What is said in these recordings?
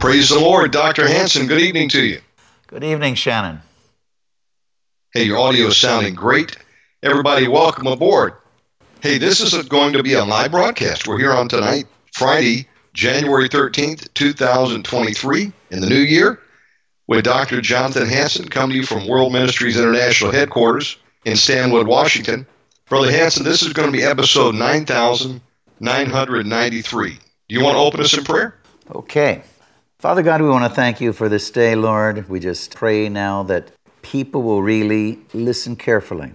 Praise the Lord, Dr. Hansen. Good evening to you. Good evening, Shannon. Hey, your audio is sounding great. Everybody, welcome aboard. Hey, this is going to be a live broadcast. We're here on tonight, Friday, January 13th, 2023, in the new year, with Dr. Jonathan Hansen coming to you from World Ministries International headquarters in Stanwood, Washington. Brother Hansen, this is going to be episode 9993. Do you want to open us in prayer? Okay. Father God, we want to thank you for this day, Lord. We just pray now that people will really listen carefully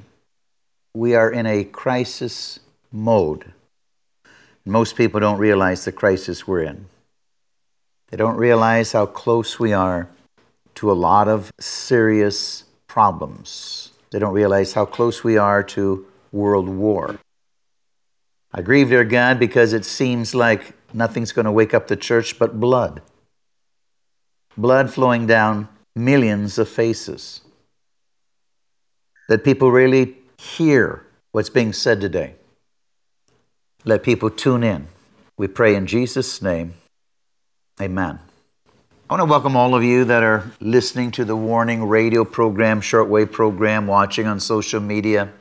we are in a crisis mode. Most people don't realize the crisis we're in. They don't realize how close we are to a lot of serious problems. They don't realize how close we are to world war. I grieve, dear God, because it seems like nothing's going to wake up the church but blood. Blood flowing down millions of faces. That people really hear what's being said today. Let people tune in. We pray in Jesus' name. Amen. I want to welcome all of you that are listening to the Warning radio program, shortwave program, watching on social media.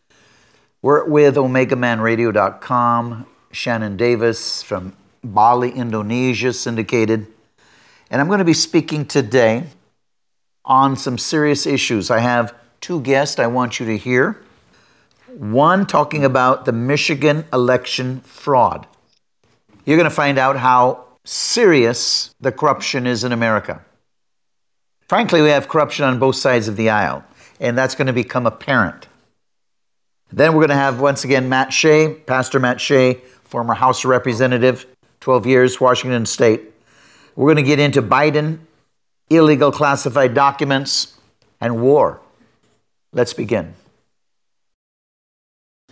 We're with OmegaManRadio.com, Shannon Davis from Bali, Indonesia, syndicated. And I'm going to be speaking today on some serious issues. I have two guests I want you to hear. One talking about the Michigan election fraud. You're going to find out how serious the corruption is in America. Frankly, we have corruption on both sides of the aisle, and that's going to become apparent. Then we're going to have once again Matt Shea, Pastor Matt Shea, former House Representative, 12 years, Washington State. We're going to get into Biden, illegal classified documents, and war. Let's begin.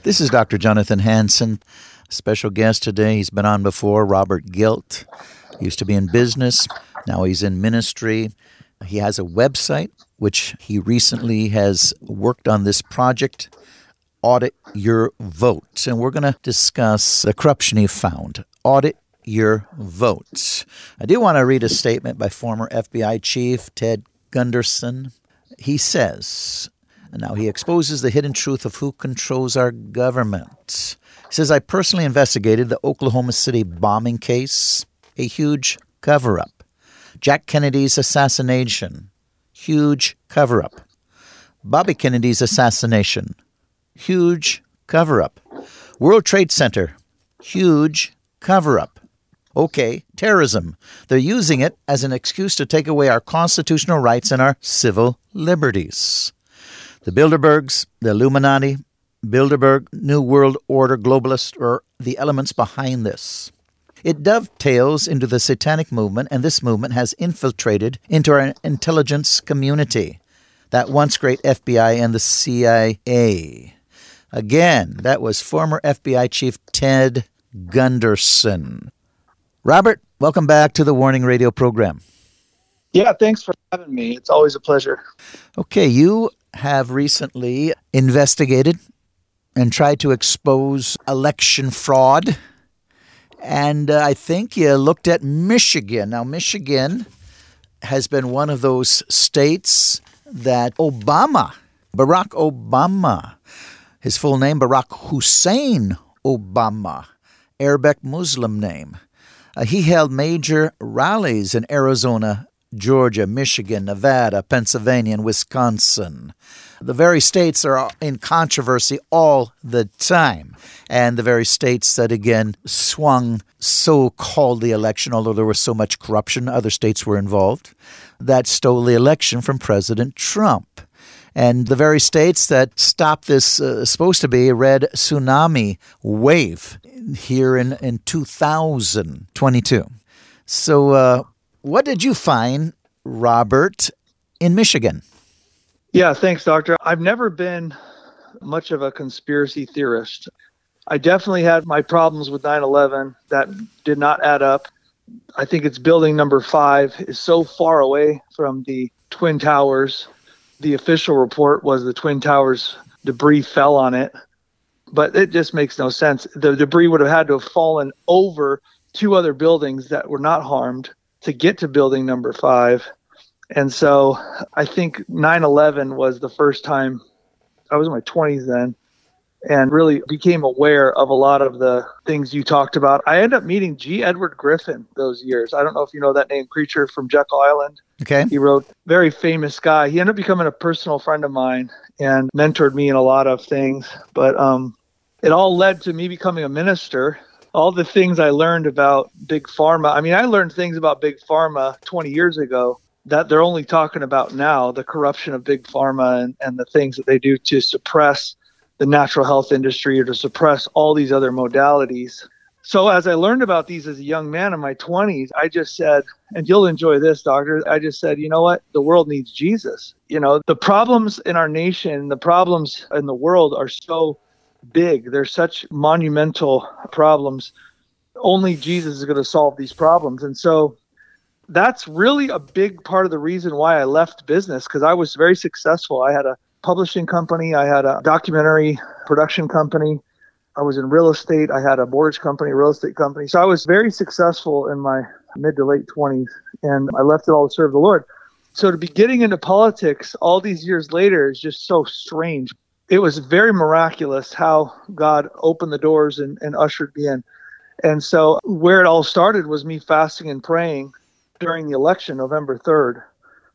This is Dr. Jonathan Hansen, special guest today. He's been on before, Robert Gilt. Used to be in business, now he's in ministry. He has a website, which he recently has worked on this project, Audit Your Vote. And we're going to discuss the corruption he found. Audit your votes. I do want to read a statement by former FBI Chief Ted Gunderson. He says, now he exposes the hidden truth of who controls our government. He says, I personally investigated the Oklahoma City bombing case, a huge cover up. Jack Kennedy's assassination, huge cover up. Bobby Kennedy's assassination, huge cover up. World Trade Center, huge cover up. Okay, terrorism. They're using it as an excuse to take away our constitutional rights and our civil liberties. The Bilderbergs, the Illuminati, Bilderberg, New World Order globalists are the elements behind this. It dovetails into the satanic movement, and this movement has infiltrated into our intelligence community, that once great FBI and the CIA. Again, that was former FBI Chief Ted Gunderson. Robert, welcome back to the Warning Radio program. Yeah, thanks for having me. It's always a pleasure. Okay, you have recently investigated and tried to expose election fraud. And uh, I think you looked at Michigan. Now, Michigan has been one of those states that Obama, Barack Obama, his full name, Barack Hussein Obama, Arabic Muslim name. Uh, he held major rallies in Arizona, Georgia, Michigan, Nevada, Pennsylvania, and Wisconsin. The very states are in controversy all the time. And the very states that, again, swung so called the election, although there was so much corruption, other states were involved, that stole the election from President Trump. And the very states that stopped this uh, supposed to be a red tsunami wave here in, in 2022. So, uh, what did you find, Robert, in Michigan? Yeah, thanks, Doctor. I've never been much of a conspiracy theorist. I definitely had my problems with 9 11 that did not add up. I think it's building number five is so far away from the Twin Towers. The official report was the Twin Towers debris fell on it, but it just makes no sense. The debris would have had to have fallen over two other buildings that were not harmed to get to building number five. And so I think 9 11 was the first time I was in my 20s then and really became aware of a lot of the things you talked about. I ended up meeting G. Edward Griffin those years. I don't know if you know that name, creature from Jekyll Island. Okay. He wrote, very famous guy. He ended up becoming a personal friend of mine and mentored me in a lot of things. But um, it all led to me becoming a minister. All the things I learned about big pharma. I mean, I learned things about big pharma 20 years ago that they're only talking about now the corruption of big pharma and, and the things that they do to suppress the natural health industry or to suppress all these other modalities. So, as I learned about these as a young man in my 20s, I just said, and you'll enjoy this, doctor. I just said, you know what? The world needs Jesus. You know, the problems in our nation, the problems in the world are so big, they're such monumental problems. Only Jesus is going to solve these problems. And so, that's really a big part of the reason why I left business because I was very successful. I had a publishing company, I had a documentary production company. I was in real estate. I had a mortgage company, real estate company. So I was very successful in my mid to late 20s, and I left it all to serve the Lord. So to be getting into politics all these years later is just so strange. It was very miraculous how God opened the doors and, and ushered me in. And so where it all started was me fasting and praying during the election, November 3rd,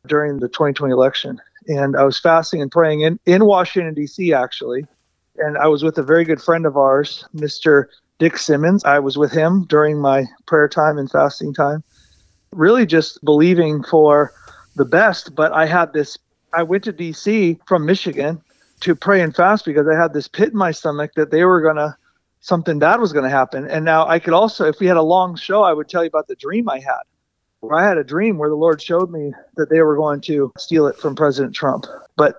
during the 2020 election and I was fasting and praying in, in Washington, D.C., actually. And I was with a very good friend of ours, Mr. Dick Simmons. I was with him during my prayer time and fasting time, really just believing for the best. But I had this, I went to D.C. from Michigan to pray and fast because I had this pit in my stomach that they were going to, something bad was going to happen. And now I could also, if we had a long show, I would tell you about the dream I had I had a dream where the Lord showed me that they were going to steal it from President Trump. But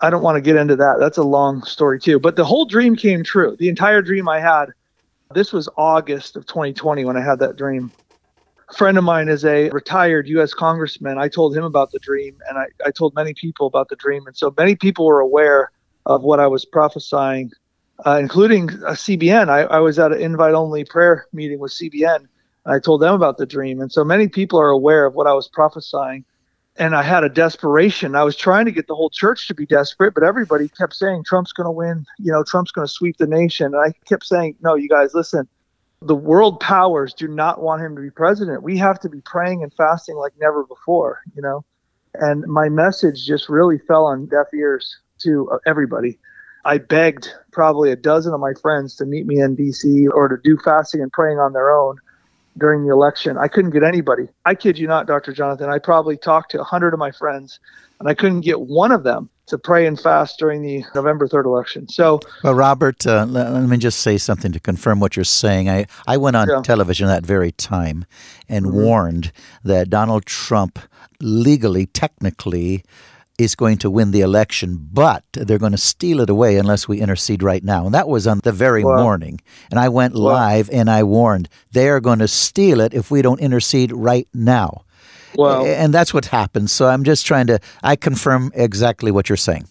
I don't want to get into that. That's a long story too. But the whole dream came true. The entire dream I had. This was August of 2020 when I had that dream. A friend of mine is a retired U.S. congressman. I told him about the dream, and I, I told many people about the dream. And so many people were aware of what I was prophesying, uh, including a CBN. I, I was at an invite only prayer meeting with CBN I told them about the dream. And so many people are aware of what I was prophesying. And I had a desperation. I was trying to get the whole church to be desperate, but everybody kept saying Trump's going to win. You know, Trump's going to sweep the nation. And I kept saying, no, you guys, listen, the world powers do not want him to be president. We have to be praying and fasting like never before, you know? And my message just really fell on deaf ears to uh, everybody. I begged probably a dozen of my friends to meet me in DC or to do fasting and praying on their own during the election. I couldn't get anybody. I kid you not, Dr. Jonathan. I probably talked to 100 of my friends, and I couldn't get one of them to pray and fast during the November 3rd election. So, well, Robert, uh, let, let, me just say something to confirm what you're saying. I, I went on yeah. television that very time and mm-hmm. warned that Donald Trump legally, technically, is going to win the election, but they're going to steal it away unless we intercede right now. And that was on the very morning. And I went live and I warned they are going to steal it if we don't intercede right now. Well, and that's what happened. So I'm just trying to I confirm exactly what you're saying.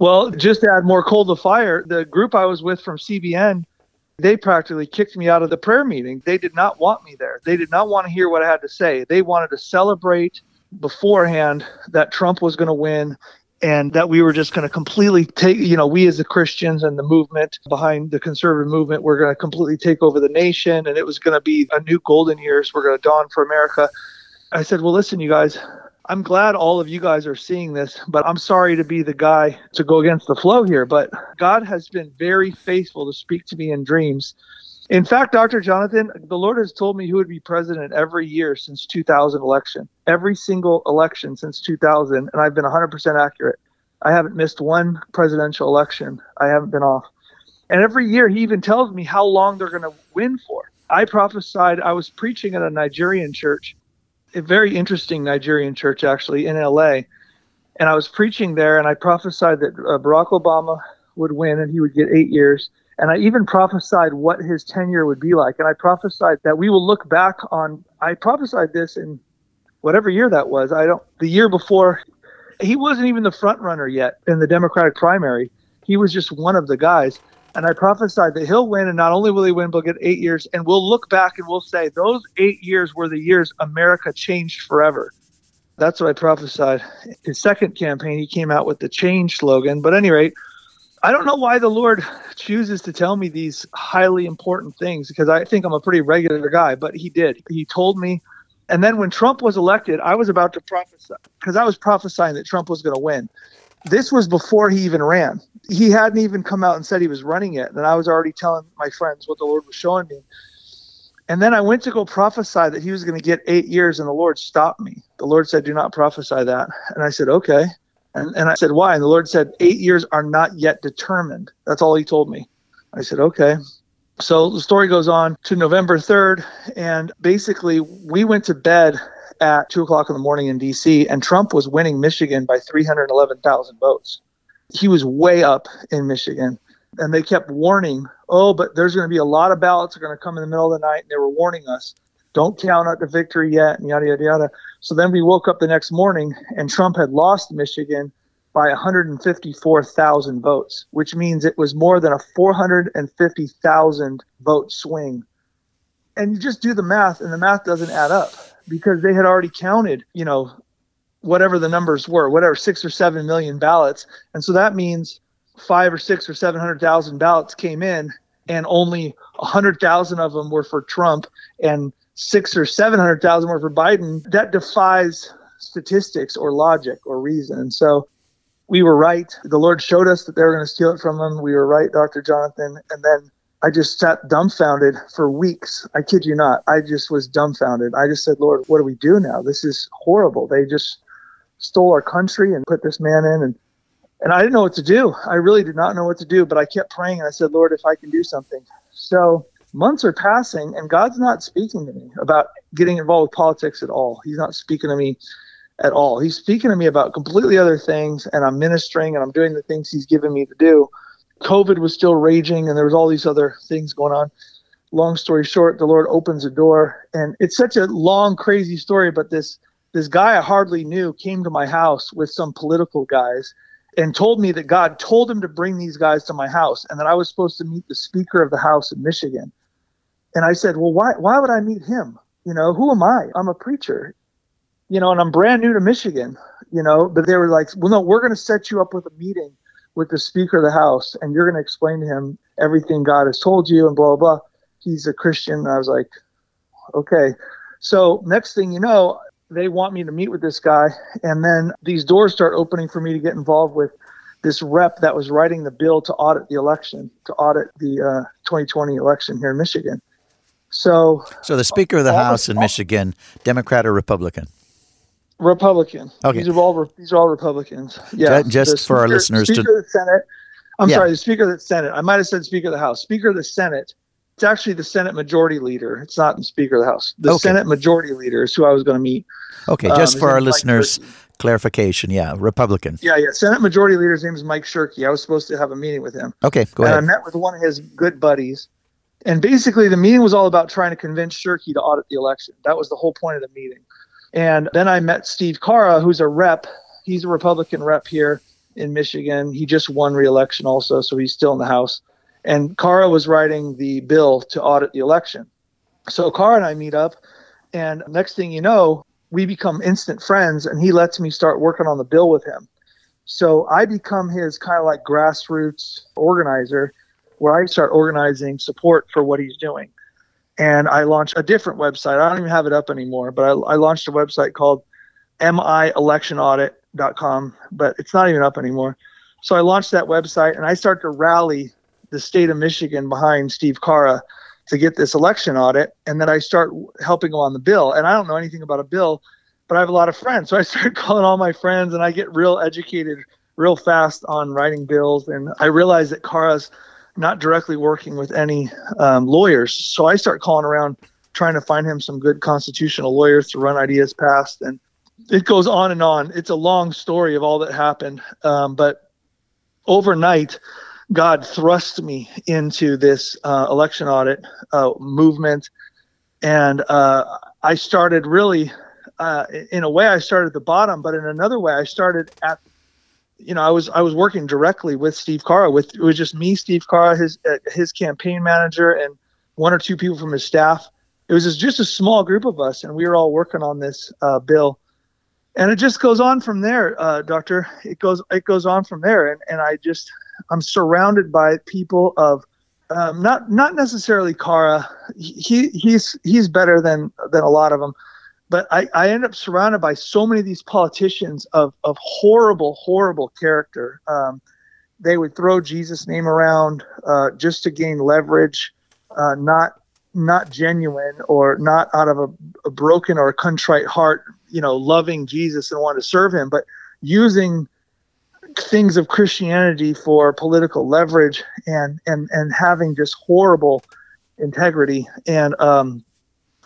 Well, just to add more coal to fire, the group I was with from CBN, they practically kicked me out of the prayer meeting. They did not want me there. They did not want to hear what I had to say. They wanted to celebrate beforehand that Trump was going to win and that we were just going to completely take, you know, we as the Christians and the movement behind the conservative movement, we're going to completely take over the nation, and it was going to be a new golden years. We're going to dawn for America. I said, well, listen, you guys, I'm glad all of you guys are seeing this, but I'm sorry to be the guy to go against the flow here. But God has been very faithful to speak to me in dreams. In fact, Dr. Jonathan, the Lord has told me who would be president every year since 2000 election, every single election since 2000, and I've been 100% accurate. I haven't missed one presidential election. I haven't been off. And every year, he even tells me how long they're going to win for. I prophesied, I was preaching at a Nigerian church a very interesting Nigerian church actually in LA. And I was preaching there and I prophesied that uh, Barack Obama would win and he would get eight years. And I even prophesied what his tenure would be like. And I prophesied that we will look back on, I prophesied this in whatever year that was. I don't, the year before, he wasn't even the front runner yet in the Democratic primary. He was just one of the guys. And I prophesied that he'll win, and not only will he win, but get eight years. And we'll look back and we'll say those eight years were the years America changed forever. That's what I prophesied. His second campaign, he came out with the change slogan. But at any rate, I don't know why the Lord chooses to tell me these highly important things because I think I'm a pretty regular guy, but he did. He told me. And then when Trump was elected, I was about to prophesy because I was prophesying that Trump was going to win this was before he even ran. He hadn't even come out and said he was running yet. And I was already telling my friends what the Lord was showing me. And then I went to go prophesy that he was going to get eight years, and the Lord stopped me. The Lord said, Do not prophesy that. And I said, Okay. And, and I said, Why? And the Lord said, Eight years are not yet determined. That's all he told me. I said, Okay. So the story goes on to November 3rd. And basically, we went to bed at two o'clock in the morning in D.C., and Trump was winning Michigan by 311,000 votes. He was way up in Michigan, and they kept warning, "Oh, but there's going to be a lot of ballots are going to come in the middle of the night." And they were warning us, "Don't count out the victory yet," and yada yada yada. So then we woke up the next morning, and Trump had lost Michigan by 154,000 votes, which means it was more than a 450,000 vote swing. And you just do the math, and the math doesn't add up because they had already counted, you know, whatever the numbers were, whatever six or seven million ballots, and so that means five or six or seven hundred thousand ballots came in, and only a hundred thousand of them were for Trump, and six or seven hundred thousand were for Biden. That defies statistics or logic or reason. And so we were right. The Lord showed us that they were going to steal it from them. We were right, Dr. Jonathan. And then I just sat dumbfounded for weeks. I kid you not. I just was dumbfounded. I just said, Lord, what do we do now? This is horrible. They just stole our country and put this man in and and I didn't know what to do. I really did not know what to do, but I kept praying and I said, Lord, if I can do something. So months are passing and God's not speaking to me about getting involved with politics at all. He's not speaking to me at all. He's speaking to me about completely other things and I'm ministering and I'm doing the things he's given me to do. COVID was still raging and there was all these other things going on. Long story short, the Lord opens a door and it's such a long, crazy story, but this this guy I hardly knew came to my house with some political guys and told me that God told him to bring these guys to my house and that I was supposed to meet the Speaker of the House in Michigan. And I said, Well, why why would I meet him? You know, who am I? I'm a preacher. You know, and I'm brand new to Michigan, you know, but they were like, Well, no, we're gonna set you up with a meeting with the Speaker of the House, and you're going to explain to him everything God has told you, and blah blah. blah. He's a Christian. And I was like, okay. So next thing you know, they want me to meet with this guy, and then these doors start opening for me to get involved with this rep that was writing the bill to audit the election, to audit the uh, 2020 election here in Michigan. So, so the Speaker of the House in Michigan, Democrat or Republican? Republican. Okay. These are all these are all Republicans. Yeah. Just, just for our listeners Speaker to of the Senate. I'm yeah. sorry, the Speaker of the Senate. I might have said Speaker of the House. Speaker of the Senate. It's actually the Senate Majority Leader. It's not the Speaker of the House. The okay. Senate Majority Leader is who I was going to meet. Okay, just um, for our listeners, clarification. Yeah, Republican. Yeah, yeah. Senate Majority Leader's name is Mike Shirkey. I was supposed to have a meeting with him. Okay, go and ahead. I met with one of his good buddies, and basically the meeting was all about trying to convince Shirkey to audit the election. That was the whole point of the meeting. And then I met Steve Carra, who's a rep. He's a Republican rep here in Michigan. He just won re-election also, so he's still in the House. And Carra was writing the bill to audit the election. So Carra and I meet up, and next thing you know, we become instant friends, and he lets me start working on the bill with him. So I become his kind of like grassroots organizer where I start organizing support for what he's doing. And I launched a different website. I don't even have it up anymore, but I, I launched a website called mielectionaudit.com, but it's not even up anymore. So I launched that website and I start to rally the state of Michigan behind Steve Carra to get this election audit. And then I start helping him on the bill. And I don't know anything about a bill, but I have a lot of friends. So I start calling all my friends and I get real educated real fast on writing bills. And I realize that Carra's not directly working with any um, lawyers. So I start calling around trying to find him some good constitutional lawyers to run ideas past. And it goes on and on. It's a long story of all that happened. Um, but overnight, God thrust me into this uh, election audit uh, movement. And uh, I started really, uh, in a way, I started at the bottom, but in another way, I started at you know, I was I was working directly with Steve Carra. With it was just me, Steve Carra, his uh, his campaign manager, and one or two people from his staff. It was just, just a small group of us, and we were all working on this uh, bill. And it just goes on from there, uh, Doctor. It goes it goes on from there, and and I just I'm surrounded by people of um, not not necessarily Carra. He he's he's better than than a lot of them but I, I end up surrounded by so many of these politicians of, of horrible, horrible character. Um, they would throw Jesus' name around uh, just to gain leverage, uh, not not genuine or not out of a, a, broken or a contrite heart, you know, loving Jesus and want to serve Him, but using things of Christianity for political leverage and and and having just horrible integrity and um,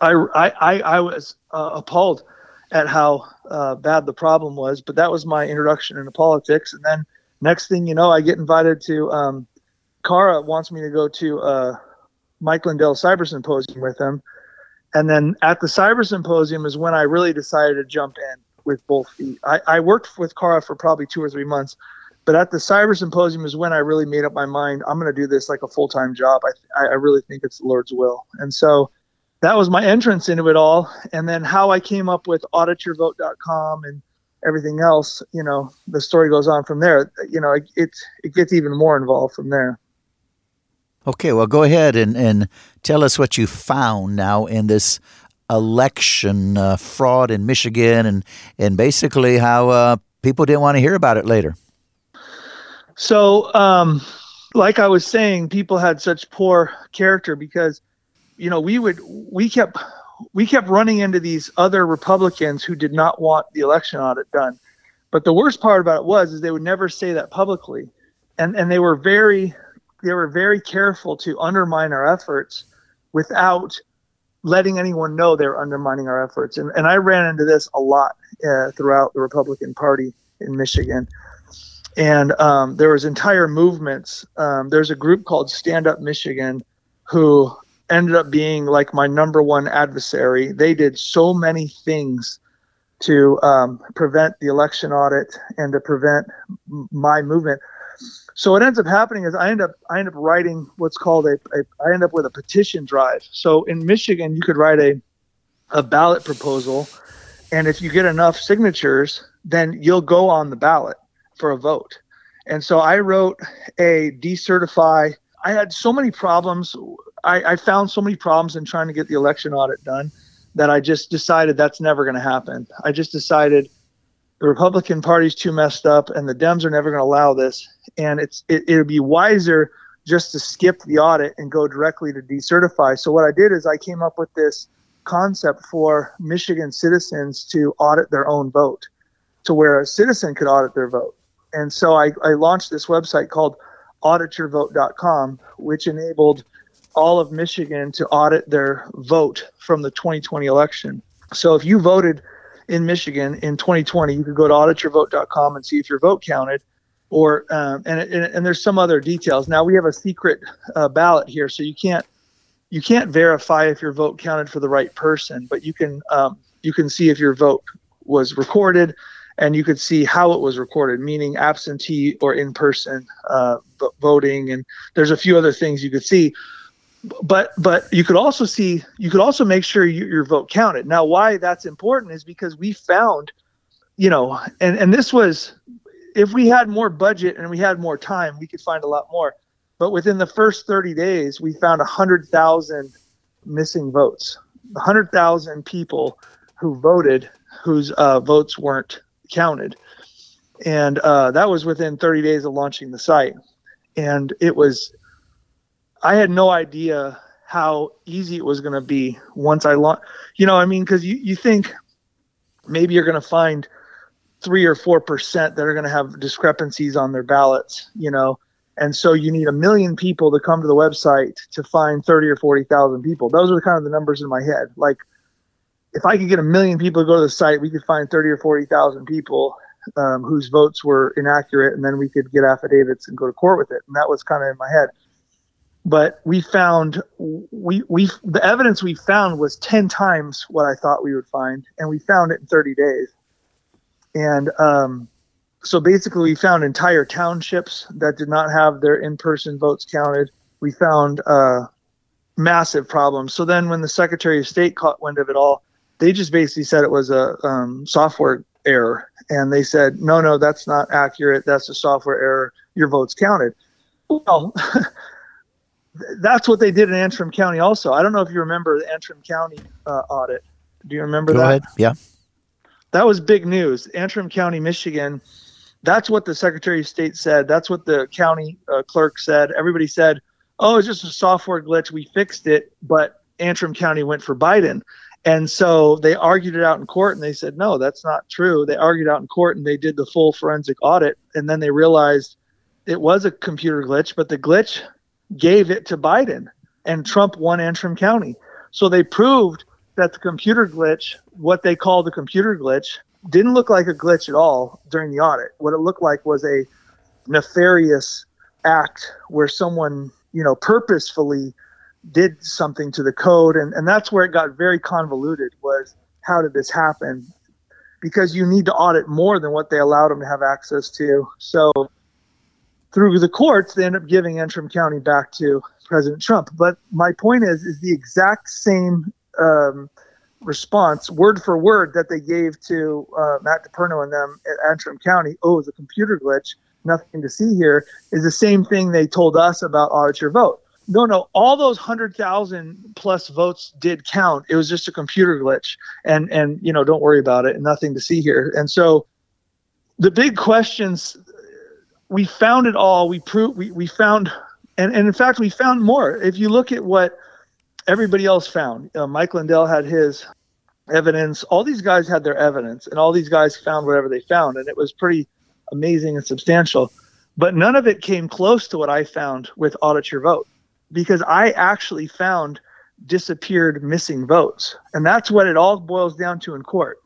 I, I, I was uh, appalled at how uh, bad the problem was, but that was my introduction into politics. And then next thing you know, I get invited to, um, Carra wants me to go to uh, Mike Lindell Cyber Symposium with him. And then at the Cyber Symposium is when I really decided to jump in with both feet. I, I worked with Carra for probably two or three months, but at the Cyber Symposium is when I really made up my mind. I'm going to do this like a full time job. I, I really think it's the Lord's will. And so that was my entrance into it all. And then how I came up with audityourvote.com and everything else, you know, the story goes on from there. You know, it, it, it gets even more involved from there. Okay, well, go ahead and, and tell us what you found now in this election uh, fraud in Michigan and, and basically how uh, people didn't want to hear about it later. So, um, like I was saying, people had such poor character because you know, we would we kept we kept running into these other Republicans who did not want the election audit done. But the worst part about it was is they would never say that publicly. And and they were very they were very careful to undermine our efforts without letting anyone know they were undermining our efforts. And and I ran into this a lot uh, throughout the Republican Party in Michigan. And um, there was entire movements. Um, there's a group called Stand Up Michigan who ended up being like my number one adversary. They did so many things to um, prevent the election audit and to prevent my movement. So what ends up happening is I end up I end up writing what's called a, a I end up with a petition drive. So in Michigan, you could write a a ballot proposal, and if you get enough signatures, then you'll go on the ballot for a vote. And so I wrote a decertify. I had so many problems I, I found so many problems in trying to get the election audit done that I just decided that's never going to happen. I just decided the Republican Party's too messed up, and the Dems are never going to allow this. And it's it, it would be wiser just to skip the audit and go directly to decertify. So what I did is I came up with this concept for Michigan citizens to audit their own vote, to where a citizen could audit their vote. And so I, I launched this website called audityourvote.com, which enabled all of Michigan to audit their vote from the 2020 election. So if you voted in Michigan in 2020, you could go to audityourvote.com and see if your vote counted. Or um, and, and, and there's some other details. Now we have a secret uh, ballot here, so you can't you can't verify if your vote counted for the right person, but you can um, you can see if your vote was recorded, and you could see how it was recorded, meaning absentee or in person uh, voting. And there's a few other things you could see but but you could also see you could also make sure you, your vote counted now why that's important is because we found you know and and this was if we had more budget and we had more time, we could find a lot more. But within the first 30 days, we found 100,000 missing votes. 100,000 people who voted whose uh, votes weren't counted. And uh, that was within 30 days of launching the site. And it was, I had no idea how easy it was going to be once I launched. You know, I mean, because you, you think maybe you're going to find three or four percent that are going to have discrepancies on their ballots, you know, and so you need a million people to come to the website to find 30 or 40,000 people. Those are kind of the numbers in my head. Like, if I could get a million people to go to the site, we could find 30 or 40,000 people um, whose votes were inaccurate, and then we could get affidavits and go to court with it. And that was kind of in my head. But we found we we the evidence we found was 10 times what I thought we would find, and we found it in 30 days. And um, so basically, we found entire townships that did not have their in-person votes counted. We found uh, massive problems. So then, when the Secretary of State caught wind of it all, they just basically said it was a um, software error, and they said, "No, no, that's not accurate. That's a software error. Your votes counted." Well, that's what they did in Antrim County. Also, I don't know if you remember the Antrim County uh, audit. Do you remember Go that? ahead. Yeah. That was big news. Antrim County, Michigan that's what the Secretary of State said. That's what the county uh, clerk said. Everybody said, "Oh, it's just a software glitch. We fixed it." But Antrim County went for Biden, and so they argued it out in court, and they said, "No, that's not true." They argued out in court, and they did the full forensic audit, and then they realized it was a computer glitch, but the glitch gave it to Biden, and Trump won Antrim County. So they proved that the computer glitch, what they call the computer glitch, didn't look like a glitch at all during the audit. What it looked like was a nefarious act where someone, you know, purposefully did something to the code and, and that's where it got very convoluted was how did this happen? Because you need to audit more than what they allowed them to have access to. So through the courts, they end up giving Antrim County back to President Trump. But my point is, is the exact same um, response, word for word, that they gave to uh, Matt DePerno and them at Antrim County, oh, it's a computer glitch, nothing to see here, is the same thing they told us about audit your vote. No, no, all those 100,000 plus votes did count. It was just a computer glitch. And, and, you know, don't worry about it, nothing to see here. And so the big questions, we found it all. We proved, we, we found, and, and in fact, we found more. If you look at what everybody else found. Uh, Mike Lindell had his evidence. All these guys had their evidence, and all these guys found whatever they found, and it was pretty amazing and substantial. But none of it came close to what I found with Audit Your Vote, because I actually found disappeared missing votes. And that's what it all boils down to in court.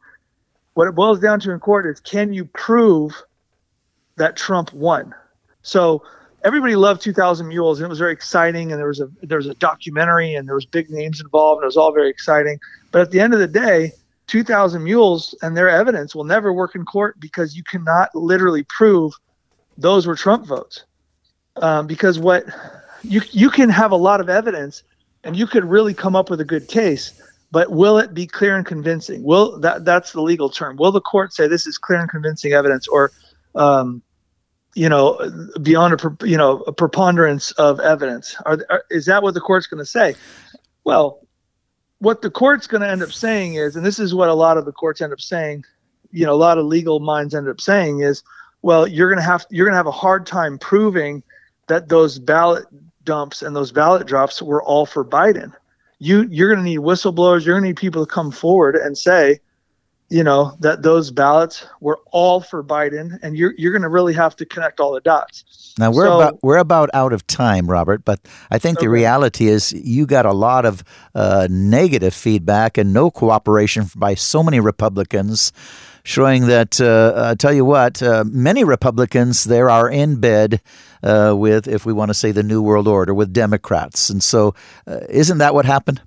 What it boils down to in court is can you prove that Trump won? So everybody loved 2000 mules and it was very exciting and there was a there was a documentary and there was big names involved and it was all very exciting. But at the end of the day 2000 mules and their evidence will never work in court because you cannot literally prove those were trump votes. Um, because what you you can have a lot of evidence and you could really come up with a good case but will it be clear and convincing? Will that that's the legal term. Will the court say this is clear and convincing evidence or um, you know, beyond a you know a preponderance of evidence. Are, are is that what the court's going to say? Well, what the court's going to end up saying is, and this is what a lot of the courts end up saying, you know, a lot of legal minds end up saying is, well, you're going to have you're going to have a hard time proving that those ballot dumps and those ballot drops were all for Biden. You you're going to need whistleblowers. You're going to need people to come forward and say, you know that those ballots were all for Biden, and you're you're going to really have to connect all the dots. Now we're so, about we're about out of time, Robert. But I think okay. the reality is you got a lot of uh, negative feedback and no cooperation by so many Republicans, showing that uh, I tell you what, uh, many Republicans there are in bed uh, with, if we want to say, the New World Order with Democrats, and so uh, isn't that what happened?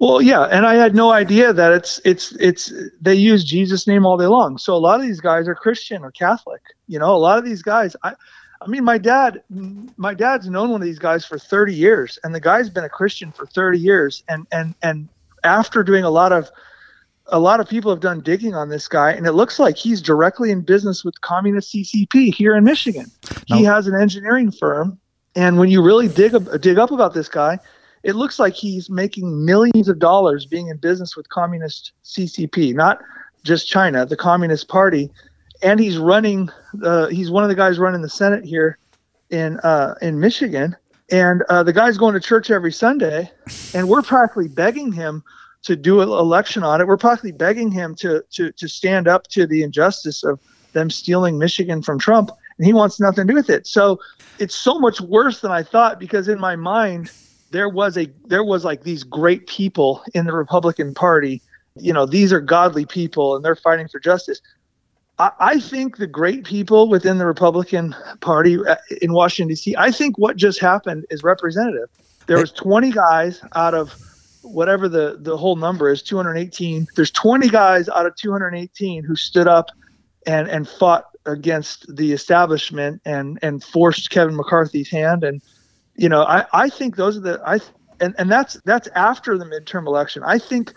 Well, yeah, and I had no idea that it's it's it's they use Jesus' name all day long. So a lot of these guys are Christian or Catholic. You know, a lot of these guys. I, I mean, my dad, my dad's known one of these guys for 30 years, and the guy's been a Christian for 30 years. And and and after doing a lot of a lot of people have done digging on this guy, and it looks like he's directly in business with communist CCP here in Michigan. He has an engineering firm, and when you really dig dig up about this guy, it looks like he's making millions of dollars being in business with communist CCP, not just China, the Communist Party, and he's running. Uh, he's one of the guys running the Senate here in uh, in Michigan, and uh, the guy's going to church every Sunday, and we're practically begging him to do an election audit. We're practically begging him to to to stand up to the injustice of them stealing Michigan from Trump, and he wants nothing to do with it. So it's so much worse than I thought because in my mind there was a there was like these great people in the Republican Party. You know, these are godly people and they're fighting for justice. I, I think the great people within the Republican Party uh, in Washington D.C. I think what just happened is representative. There was 20 guys out of whatever the the whole number is 218 there's 20 guys out of 218 who stood up and and fought against the establishment and and forced Kevin McCarthy's hand and you know I I think those are the I and and that's that's after the midterm election. I think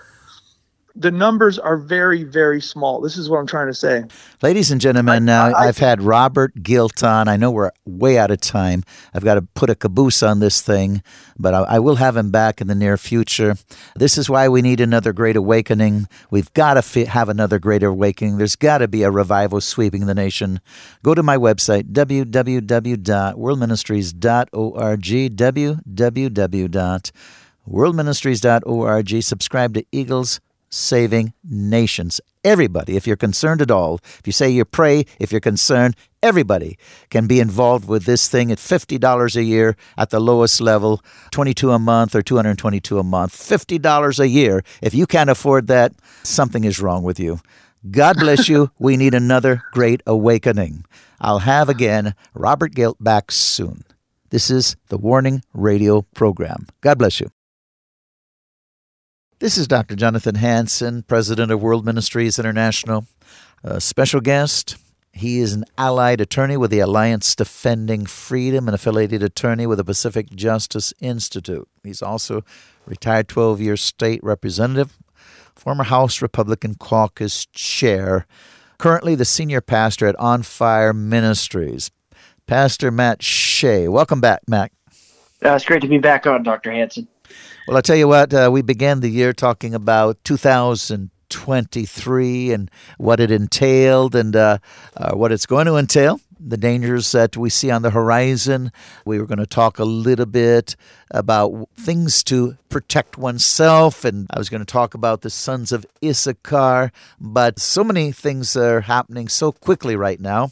the numbers are very, very small. This is what I'm trying to say. Ladies and gentlemen, now I, have had Robert Gilt on. I know we're way out of time. I've got to put a caboose on this thing, but I, I will have him back in the near future. This is why we need another great awakening. We've got to fi- have another great awakening. There's got to be a revival sweeping the nation. Go to my website, www.worldministries.org, www.worldministries.org. Subscribe to Eagles saving nations. Everybody, if you're concerned at all, if you say you pray, if you're concerned, everybody can be involved with this thing at $50 a year at the lowest level, 22 a month or 222 a month. $50 a year. If you can't afford that, something is wrong with you. God bless you. We need another great awakening. I'll have again Robert Gilt back soon. This is the Warning Radio program. God bless you. This is Dr. Jonathan Hansen, president of World Ministries International. A special guest. He is an allied attorney with the Alliance Defending Freedom, an affiliated attorney with the Pacific Justice Institute. He's also retired 12 year state representative, former House Republican caucus chair, currently the senior pastor at On Fire Ministries. Pastor Matt Shea. Welcome back, Matt. Uh, it's great to be back on, Dr. Hansen. Well, I'll tell you what, uh, we began the year talking about 2023 and what it entailed and uh, uh, what it's going to entail, the dangers that we see on the horizon. We were going to talk a little bit about things to protect oneself, and I was going to talk about the sons of Issachar, but so many things are happening so quickly right now.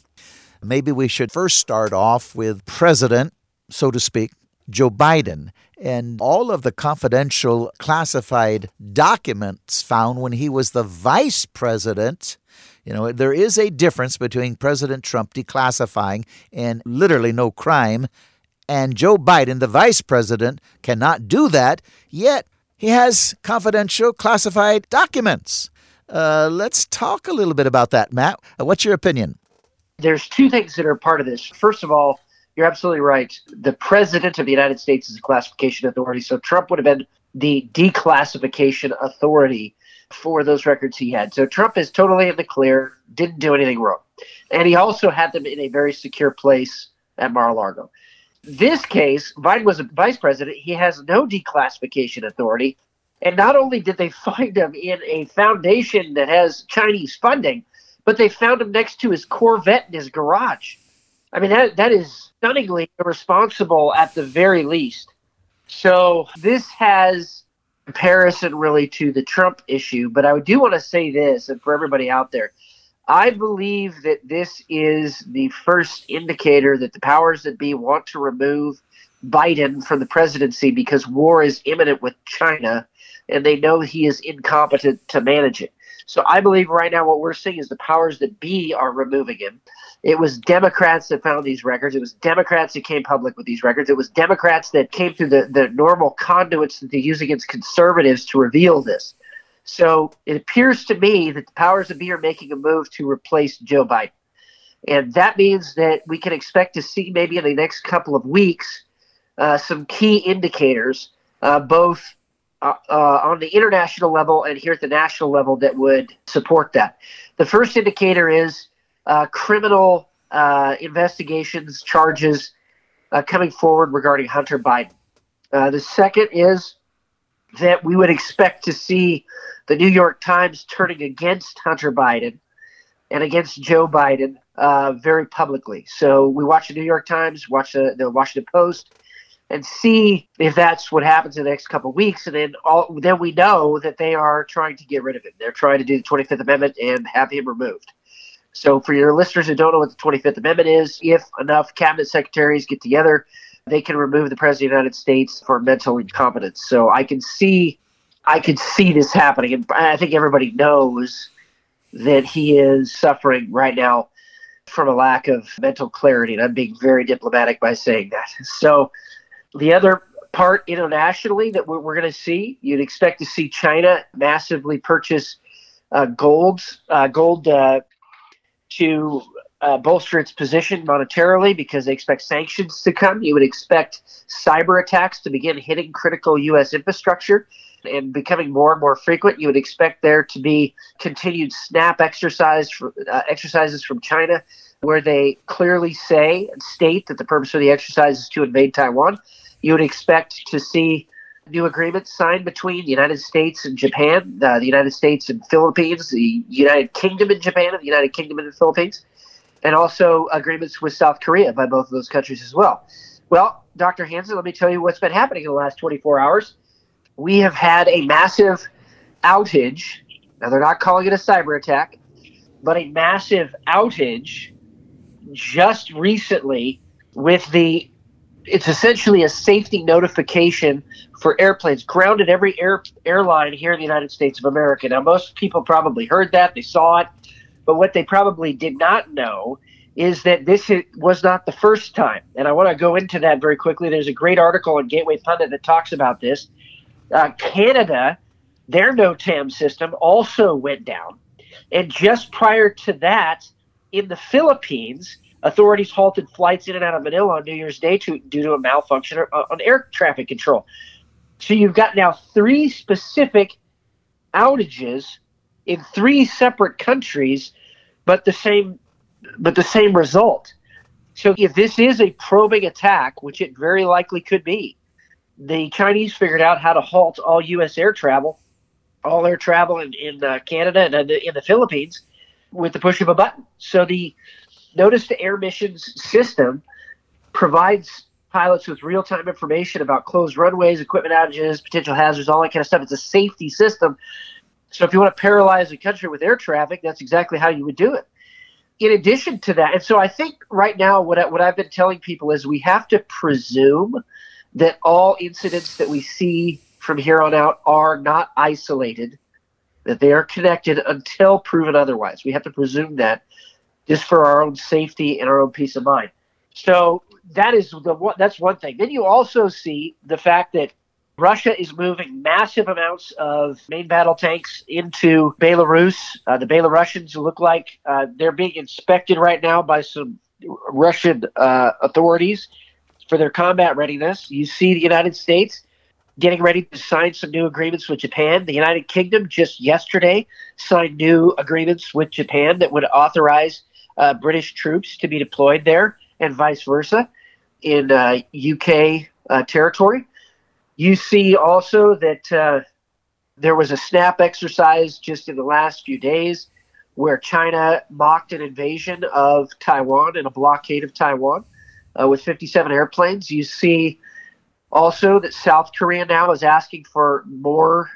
Maybe we should first start off with President, so to speak, Joe Biden and all of the confidential classified documents found when he was the vice president. You know, there is a difference between President Trump declassifying and literally no crime, and Joe Biden, the vice president, cannot do that, yet he has confidential classified documents. Uh, let's talk a little bit about that, Matt. Uh, what's your opinion? There's two things that are part of this. First of all, you're absolutely right. The president of the United States is a classification authority, so Trump would have been the declassification authority for those records he had. So Trump is totally in the clear, didn't do anything wrong. And he also had them in a very secure place at Mar-a-Lago. This case, Biden was a vice president. He has no declassification authority. And not only did they find him in a foundation that has Chinese funding, but they found him next to his Corvette in his garage. I mean, that, that is stunningly irresponsible at the very least. So this has comparison really to the Trump issue, but I do want to say this, and for everybody out there, I believe that this is the first indicator that the powers that be want to remove Biden from the presidency because war is imminent with China, and they know he is incompetent to manage it. So I believe right now what we're seeing is the powers that be are removing him. It was Democrats that found these records. It was Democrats that came public with these records. It was Democrats that came through the, the normal conduits that they use against conservatives to reveal this. So it appears to me that the powers that be are making a move to replace Joe Biden. And that means that we can expect to see maybe in the next couple of weeks uh, some key indicators, uh, both uh, uh, on the international level and here at the national level that would support that. The first indicator is uh, criminal uh, investigations, charges uh, coming forward regarding Hunter Biden. Uh, the second is that we would expect to see the New York Times turning against Hunter Biden and against Joe Biden uh, very publicly. So we watch the New York Times, watch the, the Washington Post, and see if that's what happens in the next couple of weeks. And then all, then we know that they are trying to get rid of him. They're trying to do the 25th Amendment and have him removed. So for your listeners who don't know what the 25th Amendment is, if enough cabinet secretaries get together, they can remove the president of the United States for mental incompetence. So I can see I could see this happening and I think everybody knows that he is suffering right now from a lack of mental clarity and I'm being very diplomatic by saying that. So the other part internationally that we're, we're going to see, you'd expect to see China massively purchase uh, uh, gold uh, to uh, bolster its position monetarily because they expect sanctions to come. You would expect cyber attacks to begin hitting critical U.S. infrastructure and becoming more and more frequent. You would expect there to be continued snap exercise for, uh, exercises from China where they clearly say and state that the purpose of the exercise is to invade Taiwan. You would expect to see new agreements signed between the United States and Japan, uh, the United States and Philippines, the United Kingdom and Japan, and the United Kingdom and the Philippines, and also agreements with South Korea by both of those countries as well. Well, Dr. Hansen, let me tell you what's been happening in the last 24 hours. We have had a massive outage. Now, they're not calling it a cyber attack, but a massive outage just recently with the it's essentially a safety notification for airplanes grounded every air, airline here in the United States of America. Now, most people probably heard that, they saw it, but what they probably did not know is that this was not the first time. And I want to go into that very quickly. There's a great article on Gateway Pundit that talks about this. Uh, Canada, their NOTAM system also went down. And just prior to that, in the Philippines, Authorities halted flights in and out of Manila on New Year's Day to, due to a malfunction on air traffic control. So you've got now three specific outages in three separate countries, but the same, but the same result. So if this is a probing attack, which it very likely could be, the Chinese figured out how to halt all U.S. air travel, all air travel in, in uh, Canada and in the, in the Philippines with the push of a button. So the Notice the air missions system provides pilots with real time information about closed runways, equipment outages, potential hazards, all that kind of stuff. It's a safety system. So if you want to paralyze a country with air traffic, that's exactly how you would do it. In addition to that, and so I think right now what, I, what I've been telling people is we have to presume that all incidents that we see from here on out are not isolated, that they are connected until proven otherwise. We have to presume that just for our own safety and our own peace of mind. So that is the that's one thing. Then you also see the fact that Russia is moving massive amounts of main battle tanks into Belarus. Uh, the Belarusians look like uh, they're being inspected right now by some Russian uh, authorities for their combat readiness. You see the United States getting ready to sign some new agreements with Japan. The United Kingdom just yesterday signed new agreements with Japan that would authorize uh, British troops to be deployed there and vice versa in uh, UK uh, territory. You see also that uh, there was a snap exercise just in the last few days where China mocked an invasion of Taiwan and a blockade of Taiwan uh, with 57 airplanes. You see also that South Korea now is asking for more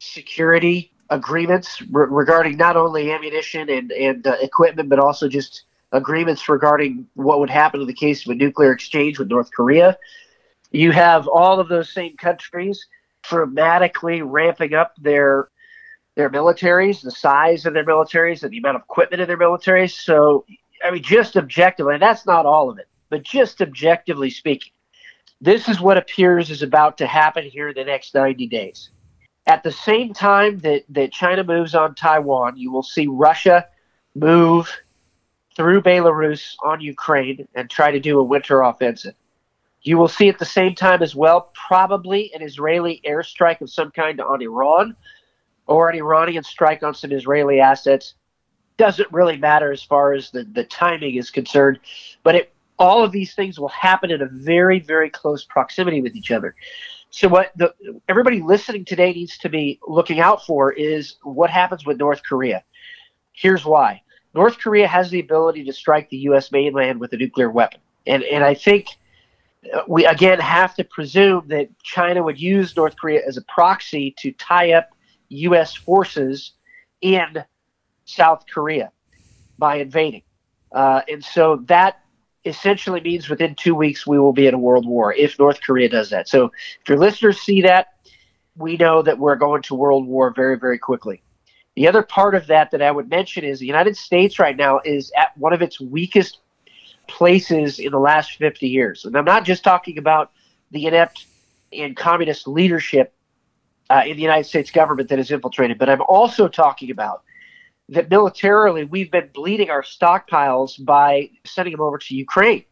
security agreements re- regarding not only ammunition and, and uh, equipment, but also just agreements regarding what would happen in the case of a nuclear exchange with North Korea. You have all of those same countries dramatically ramping up their their militaries, the size of their militaries, and the amount of equipment in their militaries. So, I mean, just objectively, and that's not all of it, but just objectively speaking, this is what appears is about to happen here in the next 90 days. At the same time that, that China moves on Taiwan, you will see Russia move through Belarus on Ukraine and try to do a winter offensive. You will see at the same time as well, probably an Israeli airstrike of some kind on Iran or an Iranian strike on some Israeli assets. Doesn't really matter as far as the, the timing is concerned, but it, all of these things will happen in a very, very close proximity with each other. So what the, everybody listening today needs to be looking out for is what happens with North Korea. Here's why. North Korea has the ability to strike the U.S. mainland with a nuclear weapon. And, and I think uh, we again have to presume that China would use North Korea as a proxy to tie up U.S. forces in South Korea by invading. Uh, and so that essentially means within two weeks we will be in a world war if North Korea does that. So if your listeners see that, we know that we're going to world war very, very quickly. The other part of that that I would mention is the United States right now is at one of its weakest places in the last 50 years. And I'm not just talking about the inept and communist leadership uh, in the United States government that is infiltrated, but I'm also talking about that militarily we've been bleeding our stockpiles by sending them over to Ukraine.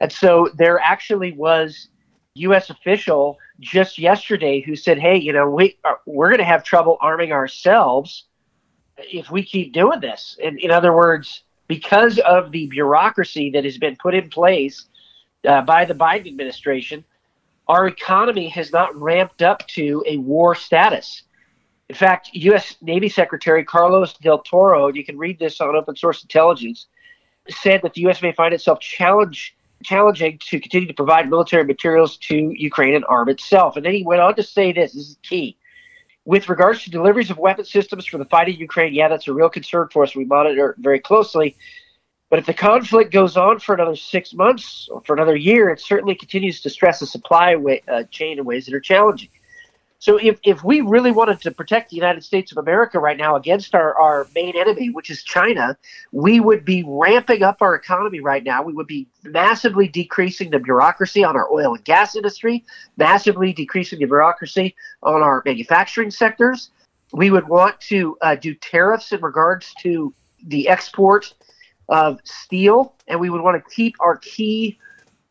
And so there actually was U.S. official just yesterday who said, "Hey, you know, we are, we're going to have trouble arming ourselves if we keep doing this." In, in other words, because of the bureaucracy that has been put in place uh, by the Biden administration, our economy has not ramped up to a war status. In fact, U.S. Navy Secretary Carlos del Toro, you can read this on Open Source Intelligence, said that the U.S. may find itself challenging to continue to provide military materials to Ukraine and arm itself. And then he went on to say this, this is key. With regards to deliveries of weapon systems for the fight in Ukraine, yeah, that's a real concern for us. We monitor it very closely. But if the conflict goes on for another six months or for another year, it certainly continues to stress the supply way, uh, chain in ways that are challenging. So if, if we really wanted to protect the United States of America right now against our, our main enemy, which is China, we would be ramping up our economy right now. We would be massively decreasing the bureaucracy on our oil and gas industry, massively decreasing the bureaucracy on our manufacturing sectors. We would want to uh, do tariffs in regards to the export of steel, and we would want to keep our key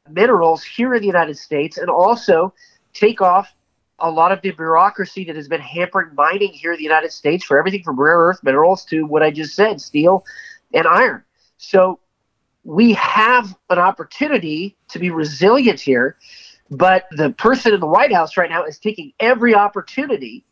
minerals here in the United States and also take off a lot of the bureaucracy that has been hampering mining here in the United States for everything from rare earth minerals to what I just said, steel and iron. So we have an opportunity to be resilient here, but the person in the White House right now is taking every opportunity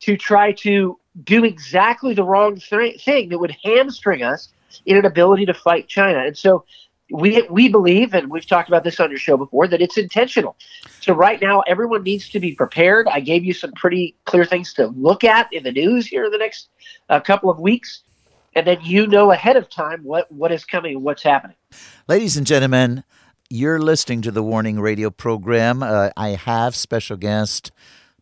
to try to do exactly the wrong th- thing that would hamstring us in an ability to fight China. And so we we believe, and we've talked about this on your show before, that it's intentional. So right now, everyone needs to be prepared. I gave you some pretty clear things to look at in the news here in the next uh, couple of weeks, and then you know ahead of time what what is coming what's happening. Ladies and gentlemen, you're listening to the Warning Radio program. Uh, I have special guest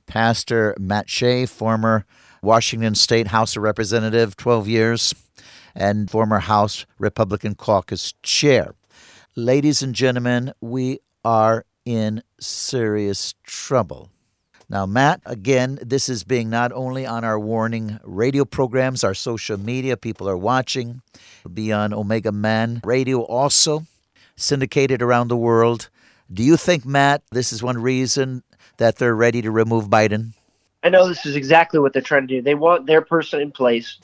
Pastor Matt Shea, former Washington State House of Representative, 12 years and former House Republican Caucus Chair. Ladies and gentlemen, we are in serious trouble. Now, Matt, again, this is being not only on our warning radio programs, our social media, people are watching, It'll be on Omega Man Radio also, syndicated around the world. Do you think, Matt, this is one reason that they're ready to remove Biden? I know this is exactly what they're trying to do. They want their person in place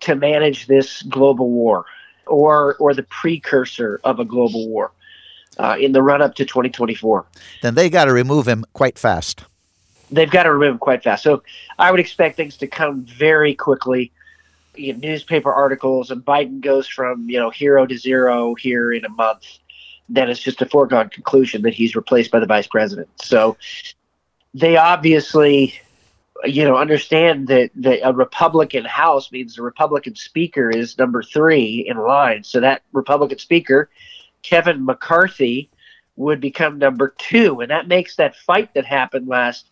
to manage this global war or or the precursor of a global war uh, in the run up to 2024. Then they got to remove him quite fast. They've got to remove him quite fast. So I would expect things to come very quickly. You know, newspaper articles and Biden goes from you know hero to zero here in a month. Then it's just a foregone conclusion that he's replaced by the vice president. So they obviously you know, understand that, that a Republican House means the Republican Speaker is number three in line. So that Republican Speaker, Kevin McCarthy, would become number two, and that makes that fight that happened last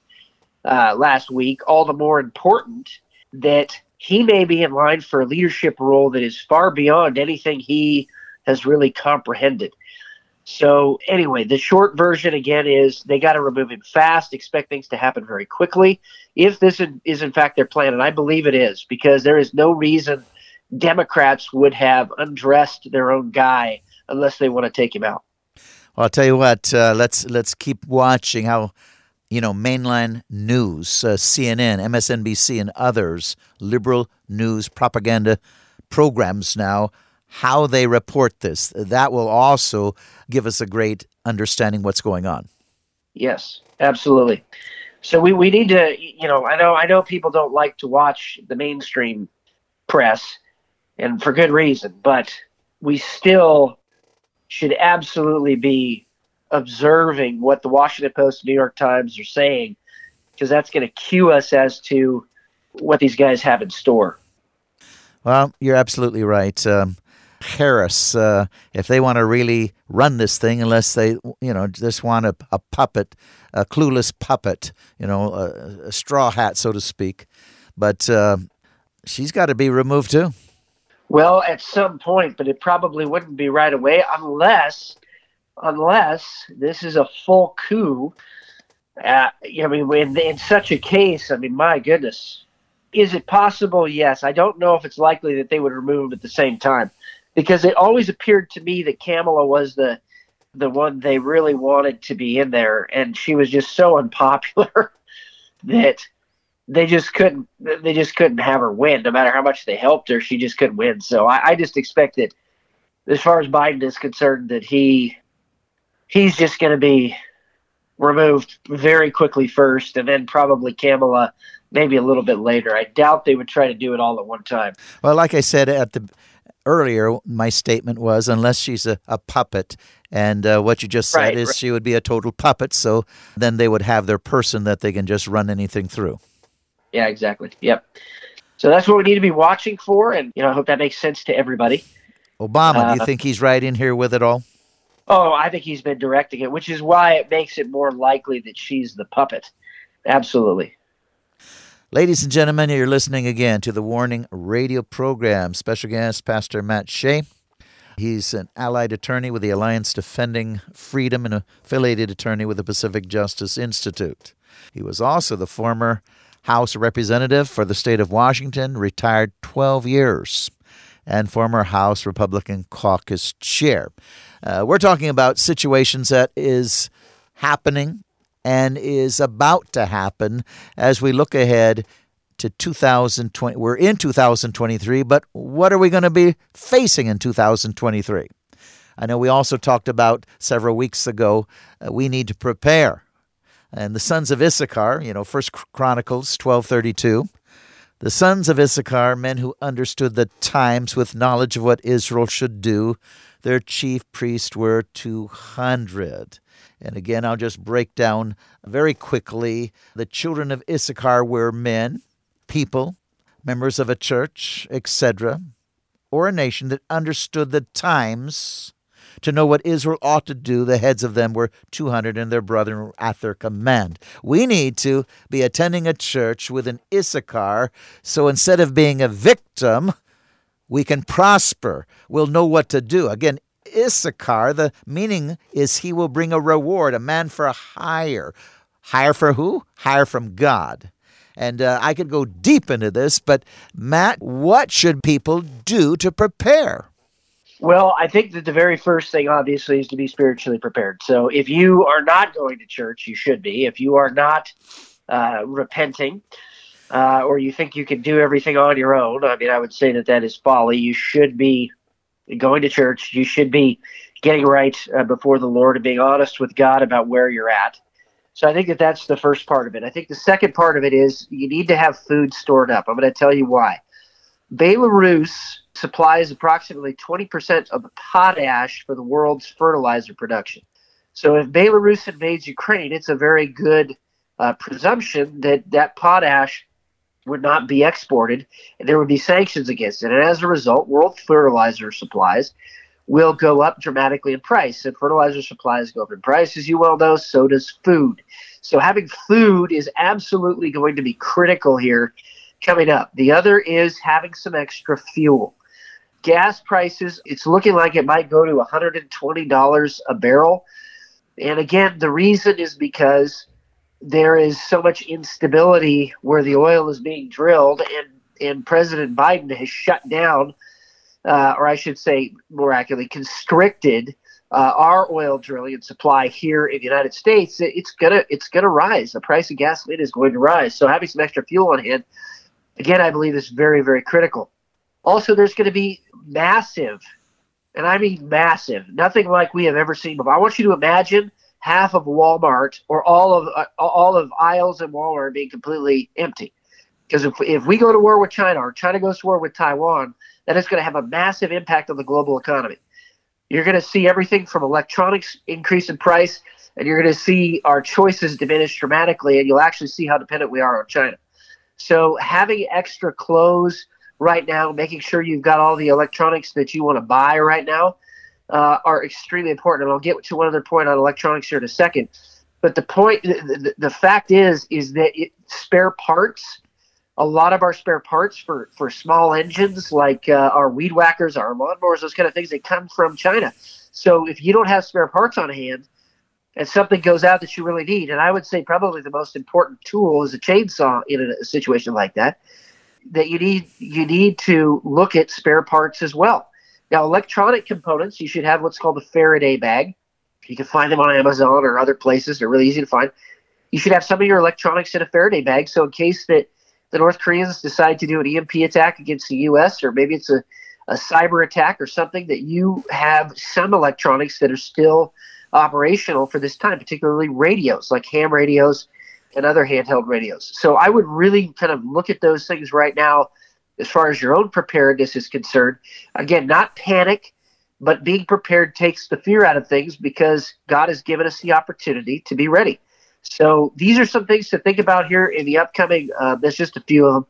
uh, last week all the more important. That he may be in line for a leadership role that is far beyond anything he has really comprehended. So anyway, the short version again is they got to remove him fast. Expect things to happen very quickly. If this is in fact their plan, and I believe it is, because there is no reason Democrats would have undressed their own guy unless they want to take him out. Well, I'll tell you what. Uh, let's let's keep watching how you know mainline news, uh, CNN, MSNBC, and others, liberal news propaganda programs now, how they report this. That will also give us a great understanding what's going on. Yes, absolutely. So we, we need to, you know, I know I know people don't like to watch the mainstream press, and for good reason, but we still should absolutely be observing what the Washington Post and New York Times are saying, because that's going to cue us as to what these guys have in store. Well, you're absolutely right. Um, Harris, uh, if they want to really run this thing, unless they, you know, just want a, a puppet, a clueless puppet, you know, a, a straw hat, so to speak. But uh, she's got to be removed too. Well, at some point, but it probably wouldn't be right away unless, unless this is a full coup. Uh, I mean, in, in such a case, I mean, my goodness, is it possible? Yes. I don't know if it's likely that they would remove him at the same time because it always appeared to me that Kamala was the the one they really wanted to be in there, and she was just so unpopular that they just couldn't they just couldn't have her win. No matter how much they helped her, she just couldn't win. So I, I just expect that, as far as Biden is concerned, that he he's just going to be removed very quickly first, and then probably Kamala maybe a little bit later. I doubt they would try to do it all at one time. Well, like I said at the earlier, my statement was unless she's a, a puppet, and uh, what you just said Right, is right. she would be a total puppet. So then they would have their person that they can just run anything through. Yeah, exactly. Yep. So that's what we need to be watching for, and you know, I hope that makes sense to everybody. Obama, do you Uh, think he's right in here with it all? Oh, I think he's been directing it, which is why it makes it more likely that she's the puppet. Absolutely. Ladies and gentlemen, you're listening again to the Warning Radio program. Special guest, Pastor Matt Shea. He's an allied attorney with the Alliance Defending Freedom and affiliated attorney with the Pacific Justice Institute. He was also the former House Representative for the state of Washington, retired 12 years, and former House Republican Caucus Chair. Uh, we're talking about situations that is happening and is about to happen as we look ahead to 2020. We're in 2023, but what are we going to be facing in 2023? I know we also talked about several weeks ago, uh, we need to prepare. And the sons of Issachar, you know, First Chronicles 12:32, the sons of Issachar, men who understood the times with knowledge of what Israel should do, their chief priests were 200. And again, I'll just break down very quickly. The children of Issachar were men, people, members of a church, etc., or a nation that understood the times to know what Israel ought to do. The heads of them were 200 and their brethren were at their command. We need to be attending a church with an Issachar, so instead of being a victim, we can prosper. We'll know what to do. Again, Issachar, the meaning is he will bring a reward, a man for a hire. Hire for who? Hire from God. And uh, I could go deep into this, but Matt, what should people do to prepare? Well, I think that the very first thing, obviously, is to be spiritually prepared. So if you are not going to church, you should be. If you are not uh, repenting, uh, or you think you can do everything on your own, I mean, I would say that that is folly. You should be going to church. You should be getting right uh, before the Lord and being honest with God about where you're at. So I think that that's the first part of it. I think the second part of it is you need to have food stored up. I'm going to tell you why. Belarus supplies approximately 20% of the potash for the world's fertilizer production. So if Belarus invades Ukraine, it's a very good uh, presumption that that potash would not be exported and there would be sanctions against it. And as a result, world fertilizer supplies will go up dramatically in price. And fertilizer supplies go up in price, as you well know, so does food. So having food is absolutely going to be critical here coming up. The other is having some extra fuel. Gas prices, it's looking like it might go to $120 a barrel. And again, the reason is because there is so much instability where the oil is being drilled, and, and President Biden has shut down, uh, or I should say more accurately, constricted uh, our oil drilling and supply here in the United States, it's gonna it's gonna rise. The price of gasoline is going to rise. So having some extra fuel on hand, again, I believe is very very critical. Also, there's going to be massive, and I mean massive, nothing like we have ever seen before. I want you to imagine half of Walmart or all of uh, all of aisles in Walmart being completely empty. Because if, if we go to war with China or China goes to war with Taiwan, that is going to have a massive impact on the global economy. You're going to see everything from electronics increase in price, and you're going to see our choices diminish dramatically, and you'll actually see how dependent we are on China. So having extra clothes right now, making sure you've got all the electronics that you want to buy right now, uh, are extremely important. And I'll get to one other point on electronics here in a second. But the point, the, the, fact is, is that it, spare parts, a lot of our spare parts for, for small engines like uh, our weed whackers, our lawnmowers, those kind of things, they come from China. So if you don't have spare parts on hand and something goes out that you really need, and I would say probably the most important tool is a chainsaw in a situation like that, that you need you need to look at spare parts as well. Now, electronic components, you should have what's called a Faraday bag. You can find them on Amazon or other places. They're really easy to find. You should have some of your electronics in a Faraday bag. So, in case that the North Koreans decide to do an EMP attack against the U.S., or maybe it's a, a cyber attack or something, that you have some electronics that are still operational for this time, particularly radios, like ham radios and other handheld radios. So, I would really kind of look at those things right now as far as your own preparedness is concerned. Again, not panic, but being prepared takes the fear out of things because God has given us the opportunity to be ready. So these are some things to think about here in the upcoming. Uh, there's just a few of them.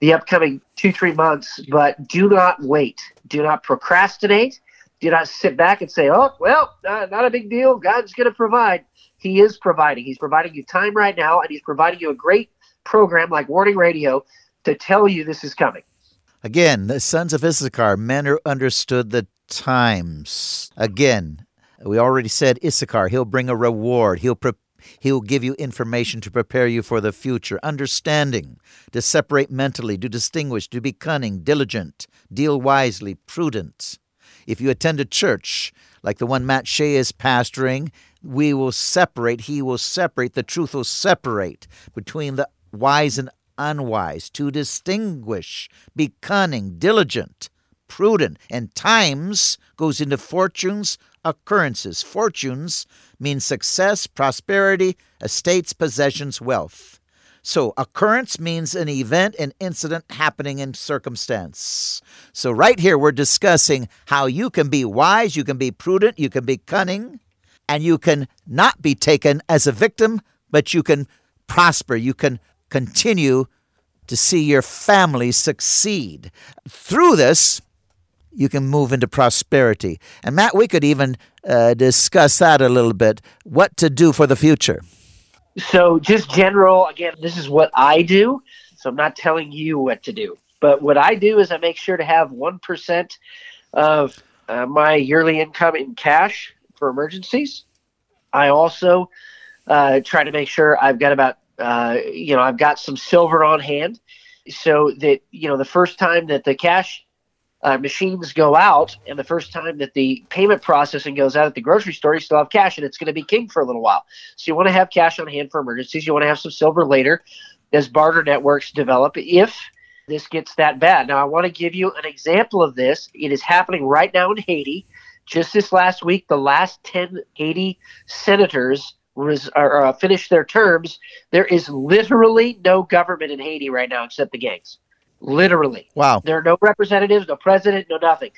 The upcoming two three months, but do not wait. Do not procrastinate. Do not sit back and say, "Oh, well, uh, not a big deal. God's going to provide." He is providing. He's providing you time right now, and He's providing you a great program like Warning Radio to tell you this is coming. Again, the sons of Issachar, men who understood the times. Again, we already said Issachar, he'll bring a reward. He'll He'll give you information to prepare you for the future, understanding, to separate mentally, to distinguish, to be cunning, diligent, deal wisely, prudent. If you attend a church like the one Matt Shea is pastoring, we will separate, he will separate, the truth will separate between the wise and unwise, to distinguish, be cunning, diligent, prudent, and times goes into fortunes, occurrences. Fortunes means success, prosperity, estates, possessions, wealth. So, occurrence means an event, an incident happening in circumstance. So, right here, we're discussing how you can be wise, you can be prudent, you can be cunning, and you can not be taken as a victim, but you can prosper, you can continue to see your family succeed. Through this, you can move into prosperity. And Matt, we could even uh, discuss that a little bit what to do for the future. So, just general, again, this is what I do. So, I'm not telling you what to do. But what I do is I make sure to have 1% of uh, my yearly income in cash for emergencies. I also uh, try to make sure I've got about uh, you know, I've got some silver on hand so that, you know, the first time that the cash uh, machines go out and the first time that the payment processing goes out at the grocery store, you still have cash and it's going to be king for a little while. So you want to have cash on hand for emergencies. You want to have some silver later as barter networks develop if this gets that bad. Now, I want to give you an example of this. It is happening right now in Haiti. Just this last week, the last 10 Haiti senators res- or, uh, finish their terms, there is literally no government in Haiti right now except the gangs. Literally. Wow. There are no representatives, no president, no nothing.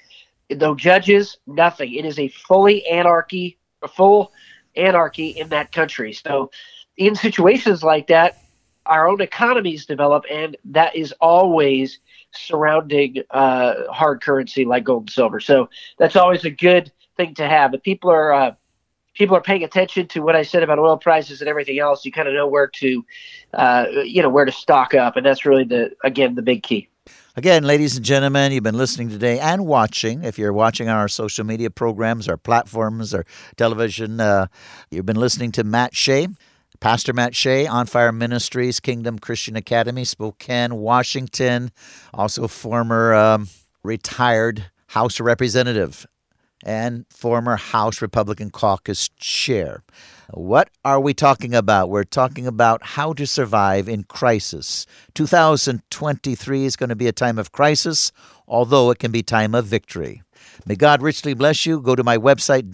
No judges, nothing. It is a fully anarchy, a full anarchy in that country. So, in situations like that, our own economies develop, and that is always surrounding uh, hard currency like gold and silver. So, that's always a good thing to have. If people are uh, people are paying attention to what I said about oil prices and everything else, you kind of know where to, uh, you know, where to stock up, and that's really the again the big key. Again, ladies and gentlemen, you've been listening today and watching. If you're watching on our social media programs, our platforms, our television, uh, you've been listening to Matt Shea. Pastor Matt Shea, On Fire Ministries, Kingdom Christian Academy, Spokane, Washington, also former um, retired House Representative and former House Republican Caucus Chair. What are we talking about? We're talking about how to survive in crisis. 2023 is going to be a time of crisis, although it can be time of victory. May God richly bless you. Go to my website,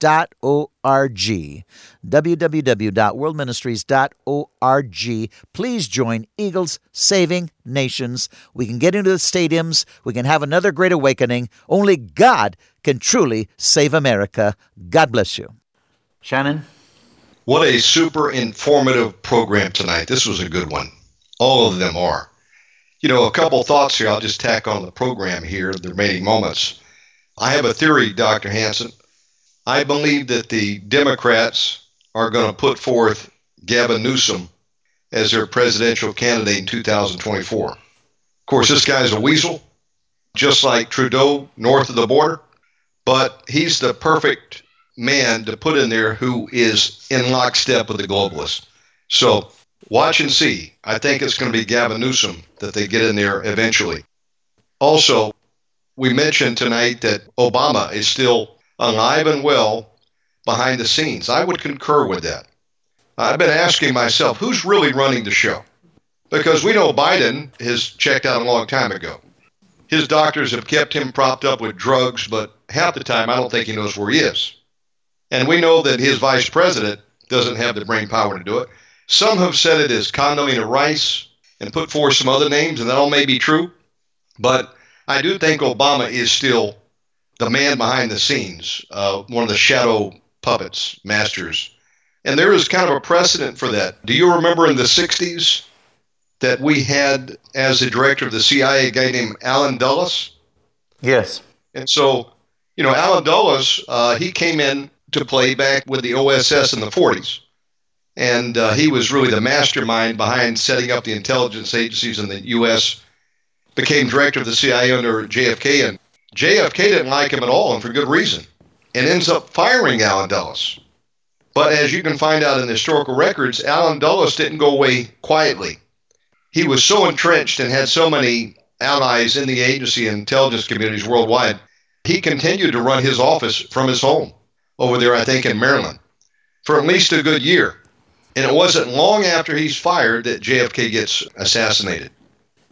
www.worldministries.org. www.worldministries.org. Please join Eagles Saving Nations. We can get into the stadiums. We can have another great awakening. Only God can truly save America. God bless you. Shannon? What a super informative program tonight. This was a good one. All of them are. You know, a couple thoughts here. I'll just tack on the program here, the remaining moments. I have a theory, Dr. Hansen. I believe that the Democrats are going to put forth Gavin Newsom as their presidential candidate in 2024. Of course, this guy's a weasel, just like Trudeau north of the border, but he's the perfect man to put in there who is in lockstep with the globalists. So watch and see. I think it's going to be Gavin Newsom that they get in there eventually. Also, we mentioned tonight that Obama is still alive and well behind the scenes. I would concur with that. I've been asking myself, who's really running the show? Because we know Biden has checked out a long time ago. His doctors have kept him propped up with drugs, but half the time I don't think he knows where he is. And we know that his vice president doesn't have the brain power to do it. Some have said it is Condoleezza Rice and put forth some other names, and that all may be true. But I do think Obama is still the man behind the scenes, uh, one of the shadow puppets, masters. And there is kind of a precedent for that. Do you remember in the 60s that we had as the director of the CIA a guy named Allen Dulles? Yes. And so, you know, Allen Dulles, uh, he came in to play back with the OSS in the 40s. And uh, he was really the mastermind behind setting up the intelligence agencies in the U.S. Became director of the CIA under JFK, and JFK didn't like him at all, and for good reason, and ends up firing Allen Dulles. But as you can find out in the historical records, Allen Dulles didn't go away quietly. He was so entrenched and had so many allies in the agency and intelligence communities worldwide, he continued to run his office from his home over there, I think, in Maryland for at least a good year. And it wasn't long after he's fired that JFK gets assassinated.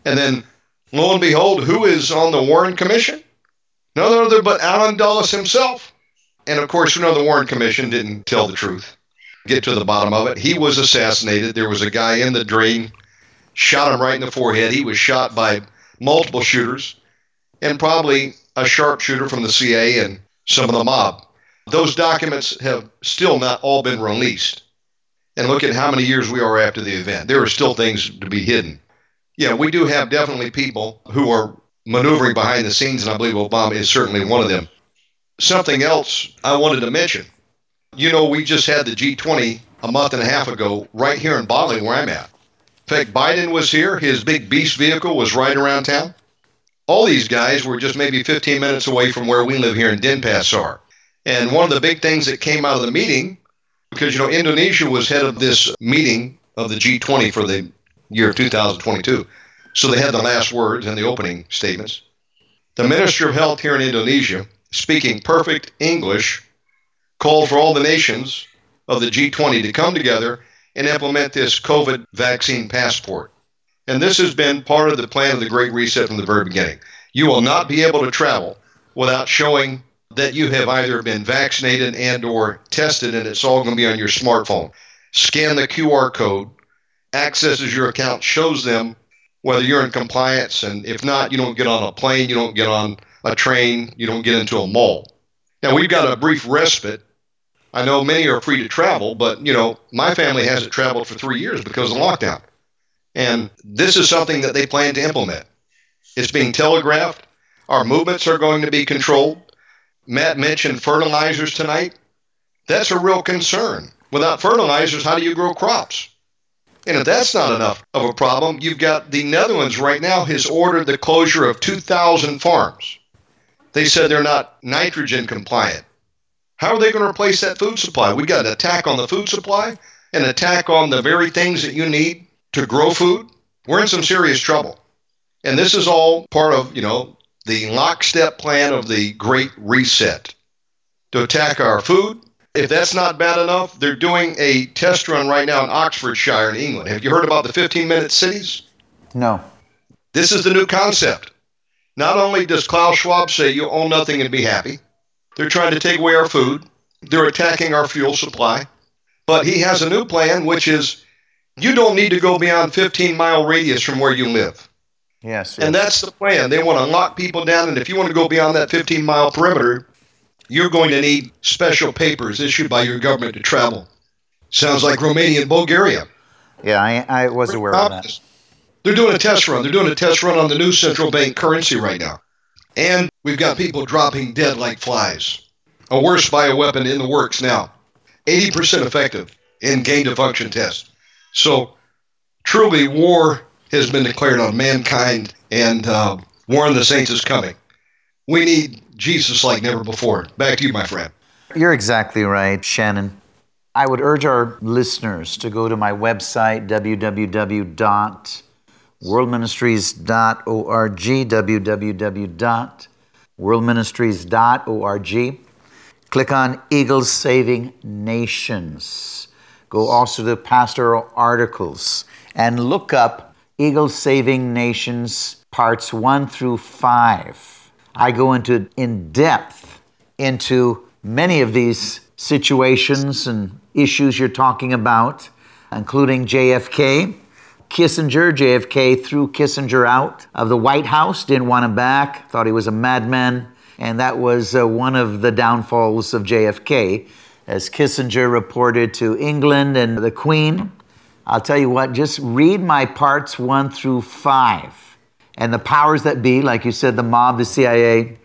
And then, lo and behold, who is on the Warren Commission? None other but Allen Dulles himself. And of course, you know the Warren Commission didn't tell the truth. Get to the bottom of it. He was assassinated. There was a guy in the drain, shot him right in the forehead. He was shot by multiple shooters and probably a sharpshooter from the CIA and some of the mob. Those documents have still not all been released and look at how many years we are after the event. There are still things to be hidden. Yeah, we do have definitely people who are maneuvering behind the scenes, and I believe Obama is certainly one of them. Something else I wanted to mention. You know, we just had the G20 a month and a half ago right here in Bali, where I'm at. In fact, Biden was here. His big beast vehicle was right around town. All these guys were just maybe 15 minutes away from where we live here in Denpasar. And one of the big things that came out of the meeting because you know Indonesia was head of this meeting of the G20 for the year 2022. So they had the last words and the opening statements. The Minister of Health here in Indonesia, speaking perfect English, called for all the nations of the G20 to come together and implement this COVID vaccine passport. And this has been part of the plan of the Great Reset from the very beginning. You will not be able to travel without showing that you have either been vaccinated and or tested and it's all going to be on your smartphone scan the qr code accesses your account shows them whether you're in compliance and if not you don't get on a plane you don't get on a train you don't get into a mall now we've got a brief respite i know many are free to travel but you know my family hasn't traveled for three years because of lockdown and this is something that they plan to implement it's being telegraphed our movements are going to be controlled Matt mentioned fertilizers tonight. That's a real concern. Without fertilizers, how do you grow crops? And if that's not enough of a problem, you've got the Netherlands right now has ordered the closure of 2,000 farms. They said they're not nitrogen compliant. How are they going to replace that food supply? We've got an attack on the food supply, an attack on the very things that you need to grow food. We're in some serious trouble. And this is all part of, you know, the lockstep plan of the Great Reset to attack our food. If that's not bad enough, they're doing a test run right now in Oxfordshire in England. Have you heard about the 15 minute cities? No. This is the new concept. Not only does Klaus Schwab say you own nothing and be happy, they're trying to take away our food, they're attacking our fuel supply, but he has a new plan, which is you don't need to go beyond 15 mile radius from where you live. Yes, yes. And that's the plan. They want to lock people down, and if you want to go beyond that 15 mile perimeter, you're going to need special papers issued by your government to travel. Sounds like Romania and Bulgaria. Yeah, I, I was aware of that. They're doing a test run. They're doing a test run on the new central bank currency right now. And we've got people dropping dead like flies. A worse bioweapon in the works now. 80% effective in gain to function test. So truly, war has been declared on mankind, and uh, war on the saints is coming. We need Jesus like never before. Back to you, my friend. You're exactly right, Shannon. I would urge our listeners to go to my website, www.worldministries.org, www.worldministries.org. Click on Eagles Saving Nations. Go also to pastoral articles and look up Eagles Saving Nations parts 1 through 5. I go into in depth into many of these situations and issues you're talking about, including JFK. Kissinger, JFK threw Kissinger out of the White House, didn't want him back, thought he was a madman, and that was uh, one of the downfalls of JFK. As Kissinger reported to England and the Queen, I'll tell you what, just read my parts one through five. And the powers that be, like you said, the mob, the CIA,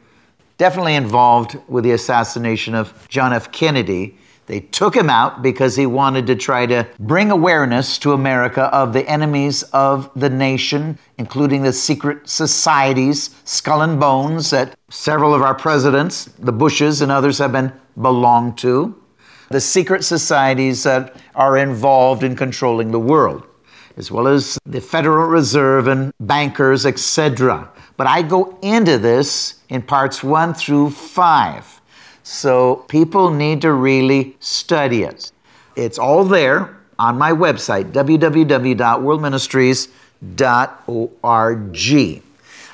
definitely involved with the assassination of John F. Kennedy. They took him out because he wanted to try to bring awareness to America of the enemies of the nation, including the secret societies, skull and bones that several of our presidents, the Bushes and others, have been belonged to. The secret societies that are involved in controlling the world, as well as the Federal Reserve and bankers, etc. But I go into this in parts one through five. So people need to really study it. It's all there on my website, www.worldministries.org.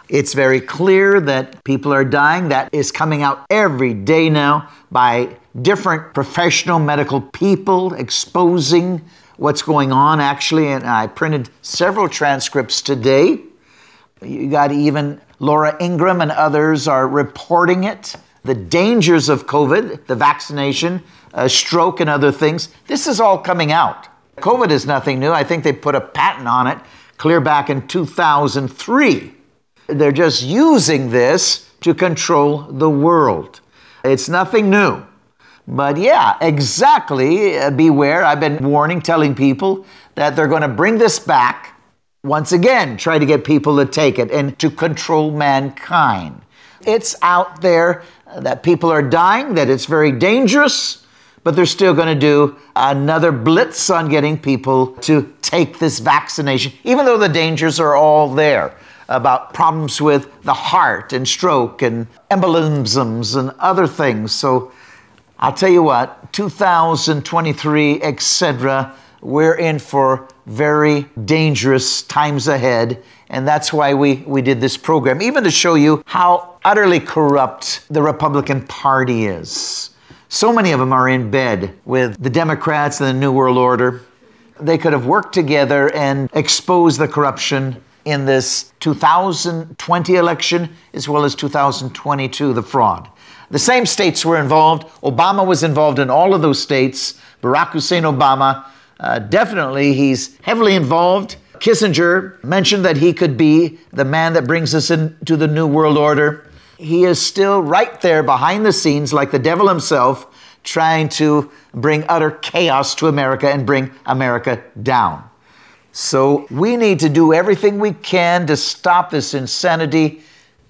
It's very clear that people are dying. That is coming out every day now by different professional medical people exposing what's going on, actually. And I printed several transcripts today. You got even Laura Ingraham and others are reporting it. The dangers of COVID, the vaccination, uh, stroke, and other things. This is all coming out. COVID is nothing new. I think they put a patent on it clear back in 2003. They're just using this to control the world. It's nothing new. But yeah, exactly. Uh, beware. I've been warning, telling people that they're going to bring this back once again, try to get people to take it and to control mankind. It's out there that people are dying, that it's very dangerous, but they're still going to do another blitz on getting people to take this vaccination, even though the dangers are all there about problems with the heart and stroke and embolisms and other things. So I'll tell you what, 2023, etc., we're in for very dangerous times ahead. And that's why we, we did this program, even to show you how utterly corrupt the Republican Party is. So many of them are in bed with the Democrats and the New World Order. They could have worked together and exposed the corruption in this 2020 election as well as 2022, the fraud. The same states were involved. Obama was involved in all of those states. Barack Hussein Obama, uh, definitely, he's heavily involved. Kissinger mentioned that he could be the man that brings us into the New World Order. He is still right there behind the scenes, like the devil himself, trying to bring utter chaos to America and bring America down. So we need to do everything we can to stop this insanity.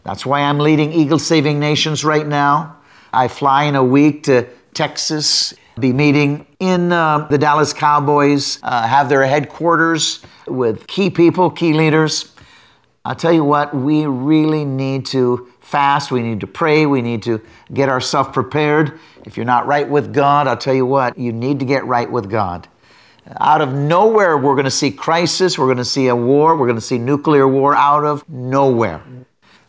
That's why I'm leading Eagle Saving Nations right now. I fly in a week to Texas, be meeting in uh, the Dallas Cowboys, uh, have their headquarters with key people, key leaders. I'll tell you what, we really need to fast, we need to pray, we need to get ourselves prepared. If you're not right with God, I'll tell you what, you need to get right with God. Out of nowhere, we're going to see crisis, we're going to see a war, we're going to see nuclear war out of nowhere.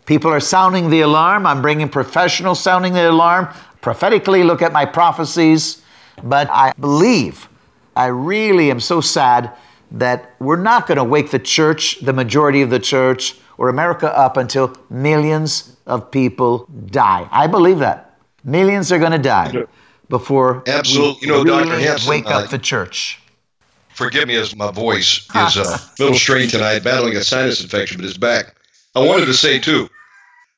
People are sounding the alarm. I'm bringing professionals sounding the alarm. Prophetically, look at my prophecies. But I believe, I really am so sad that we're not going to wake the church, the majority of the church, or America up until millions of people die. I believe that. Millions are going to die before Absolutely. we You know, really Dr. Hansen, wake up uh, the church. Forgive me as my voice is uh, a little strained tonight, battling a sinus infection, but it's back. I wanted to say, too,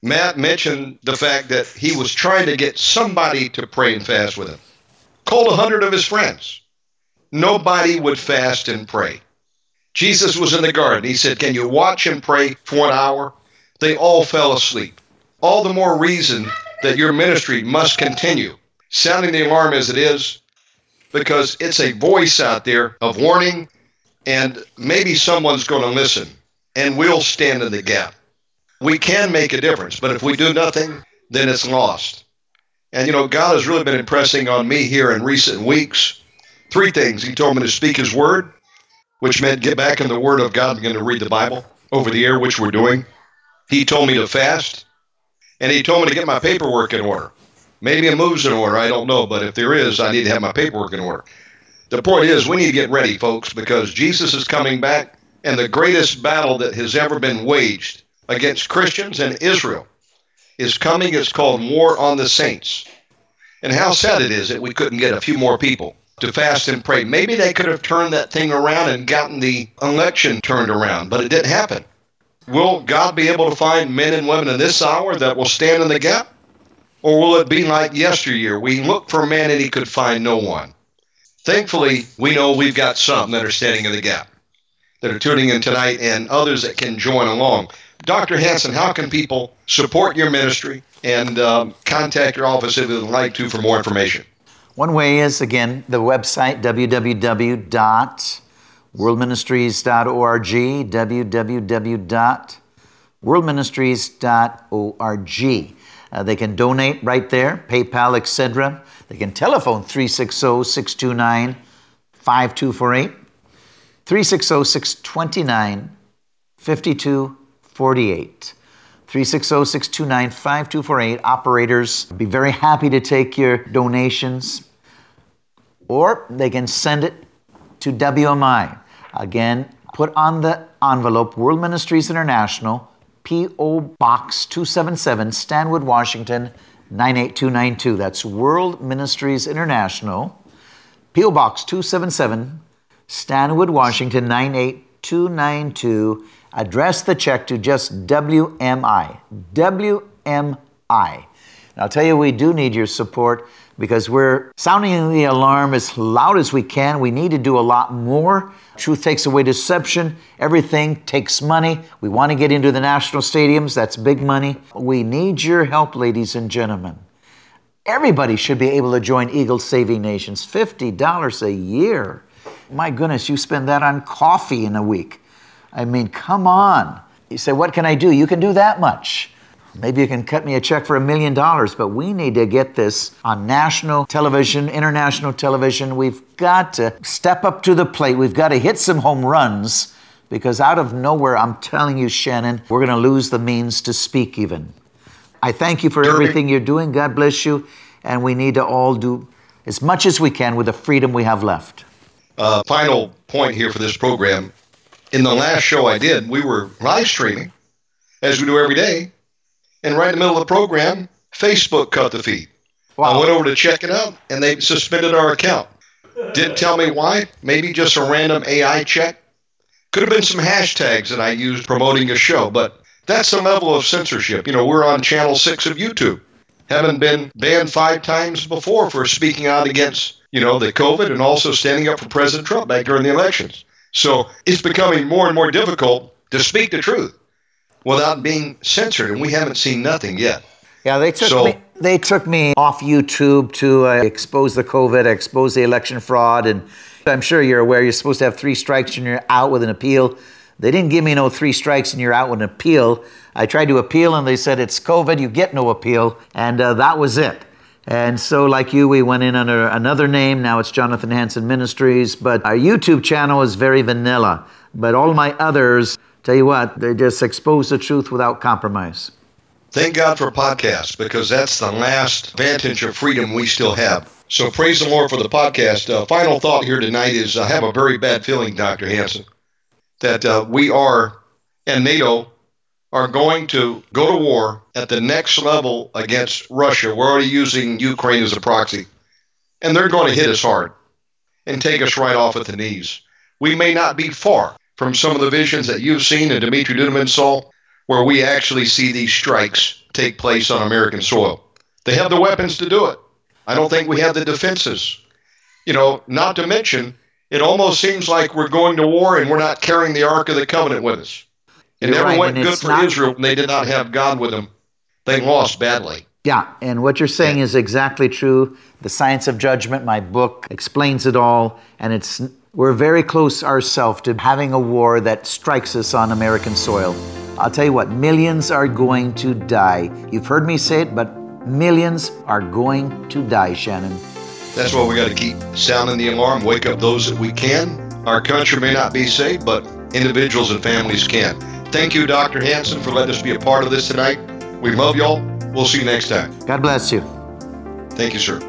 Matt mentioned the fact that he was trying to get somebody to pray and fast with him. Called a hundred of his friends. Nobody would fast and pray. Jesus was in the garden. He said, Can you watch and pray for an hour? They all fell asleep. All the more reason that your ministry must continue, sounding the alarm as it is, because it's a voice out there of warning, and maybe someone's going to listen, and we'll stand in the gap. We can make a difference, but if we do nothing, then it's lost. And you know, God has really been impressing on me here in recent weeks three things. He told me to speak His word, which meant get back in the Word of God and begin to read the Bible over the air, which we're doing. He told me to fast, and He told me to get my paperwork in order. Maybe a move's in order, I don't know, but if there is, I need to have my paperwork in order. The point is, we need to get ready, folks, because Jesus is coming back, and the greatest battle that has ever been waged against Christians and Israel is coming. It's called War on the Saints. And how sad it is that we couldn't get a few more people to fast and pray. Maybe they could have turned that thing around and gotten the election turned around, but it didn't happen. Will God be able to find men and women in this hour that will stand in the gap? Or will it be like yesteryear? We looked for man and he could find no one. Thankfully, we know we've got some that are standing in the gap, that are tuning in tonight, and others that can join along. Dr. Hansen, how can people support your ministry and um, contact your office if they'd like to for more information? One way is, again, the website, www.worldministries.org, www.worldministries.org. Uh, they can donate right there, PayPal, etc. They can telephone 360 629 5248, 360 629 5248. 360 629 5248. Operators be very happy to take your donations. Or they can send it to WMI. Again, put on the envelope World Ministries International, P.O. Box 277, Stanwood, Washington 98292. That's World Ministries International, P.O. Box 277, Stanwood, Washington 98292. Address the check to just WMI. WMI. And I'll tell you, we do need your support because we're sounding the alarm as loud as we can. We need to do a lot more. Truth takes away deception. Everything takes money. We want to get into the national stadiums. That's big money. We need your help, ladies and gentlemen. Everybody should be able to join Eagle Saving Nations. $50 a year. My goodness, you spend that on coffee in a week. I mean, come on. You say, What can I do? You can do that much. Maybe you can cut me a check for a million dollars, but we need to get this on national television, international television. We've got to step up to the plate. We've got to hit some home runs because out of nowhere, I'm telling you, Shannon, we're going to lose the means to speak even. I thank you for everything you're doing. God bless you. And we need to all do as much as we can with the freedom we have left. Uh, final point here for this program. In the last show I did, we were live streaming, as we do every day. And right in the middle of the program, Facebook cut the feed. I went over to check it out, and they suspended our account. Didn't tell me why. Maybe just a random AI check. Could have been some hashtags that I used promoting a show, but that's a level of censorship. You know, we're on channel six of YouTube. Haven't been banned five times before for speaking out against, you know, the COVID and also standing up for President Trump back during the elections. So it's becoming more and more difficult to speak the truth without being censored, and we haven't seen nothing yet. Yeah, they took So- me. They took me off YouTube to uh, expose the COVID, expose the election fraud, and I'm sure you're aware you're supposed to have three strikes and you're out with an appeal. They didn't give me no three strikes and you're out with an appeal. I tried to appeal and they said it's COVID, you get no appeal, and uh, that was it. And so, like you, we went in under another name. Now it's Jonathan Hansen Ministries, but our YouTube channel is very vanilla. But all my others, tell you what, they just expose the truth without compromise. Thank God for podcasts because that's the last vantage of freedom we still have. So praise the Lord for the podcast. Uh, final thought here tonight is I have a very bad feeling, Dr. Hansen, that uh, we are, and NATO are going to go to war at the next level against Russia. We're already using Ukraine as a proxy. And they're going to hit us hard and take us right off at the knees. We may not be far from some of the visions that you've seen and Dumitru Duduman saw, where we actually see these strikes take place on American soil. They have the weapons to do it. I don't think we have the defenses. You know, not to mention, it almost seems like we're going to war and we're not carrying the Ark of the Covenant with us. It never right, went good for not... Israel when they did not have God with them. They lost badly. Yeah, and what you're saying yeah. is exactly true. The Science of Judgment, my book, explains it all, and it's we're very close ourselves to having a war that strikes us on American soil. I'll tell you what, millions are going to die. You've heard me say it, but millions are going to die, Shannon. That's why we got to keep sounding the alarm, wake up those that we can. Our country may not be saved, but individuals and families can. Thank you, Dr. Hansen, for letting us be a part of this tonight. We love y'all. We'll see you next time. God bless you. Thank you, sir.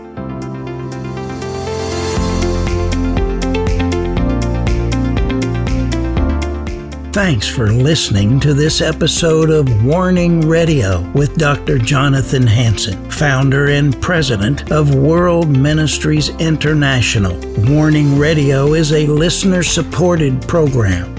Thanks for listening to this episode of Warning Radio with Dr. Jonathan Hansen, founder and president of World Ministries International. Warning Radio is a listener supported program.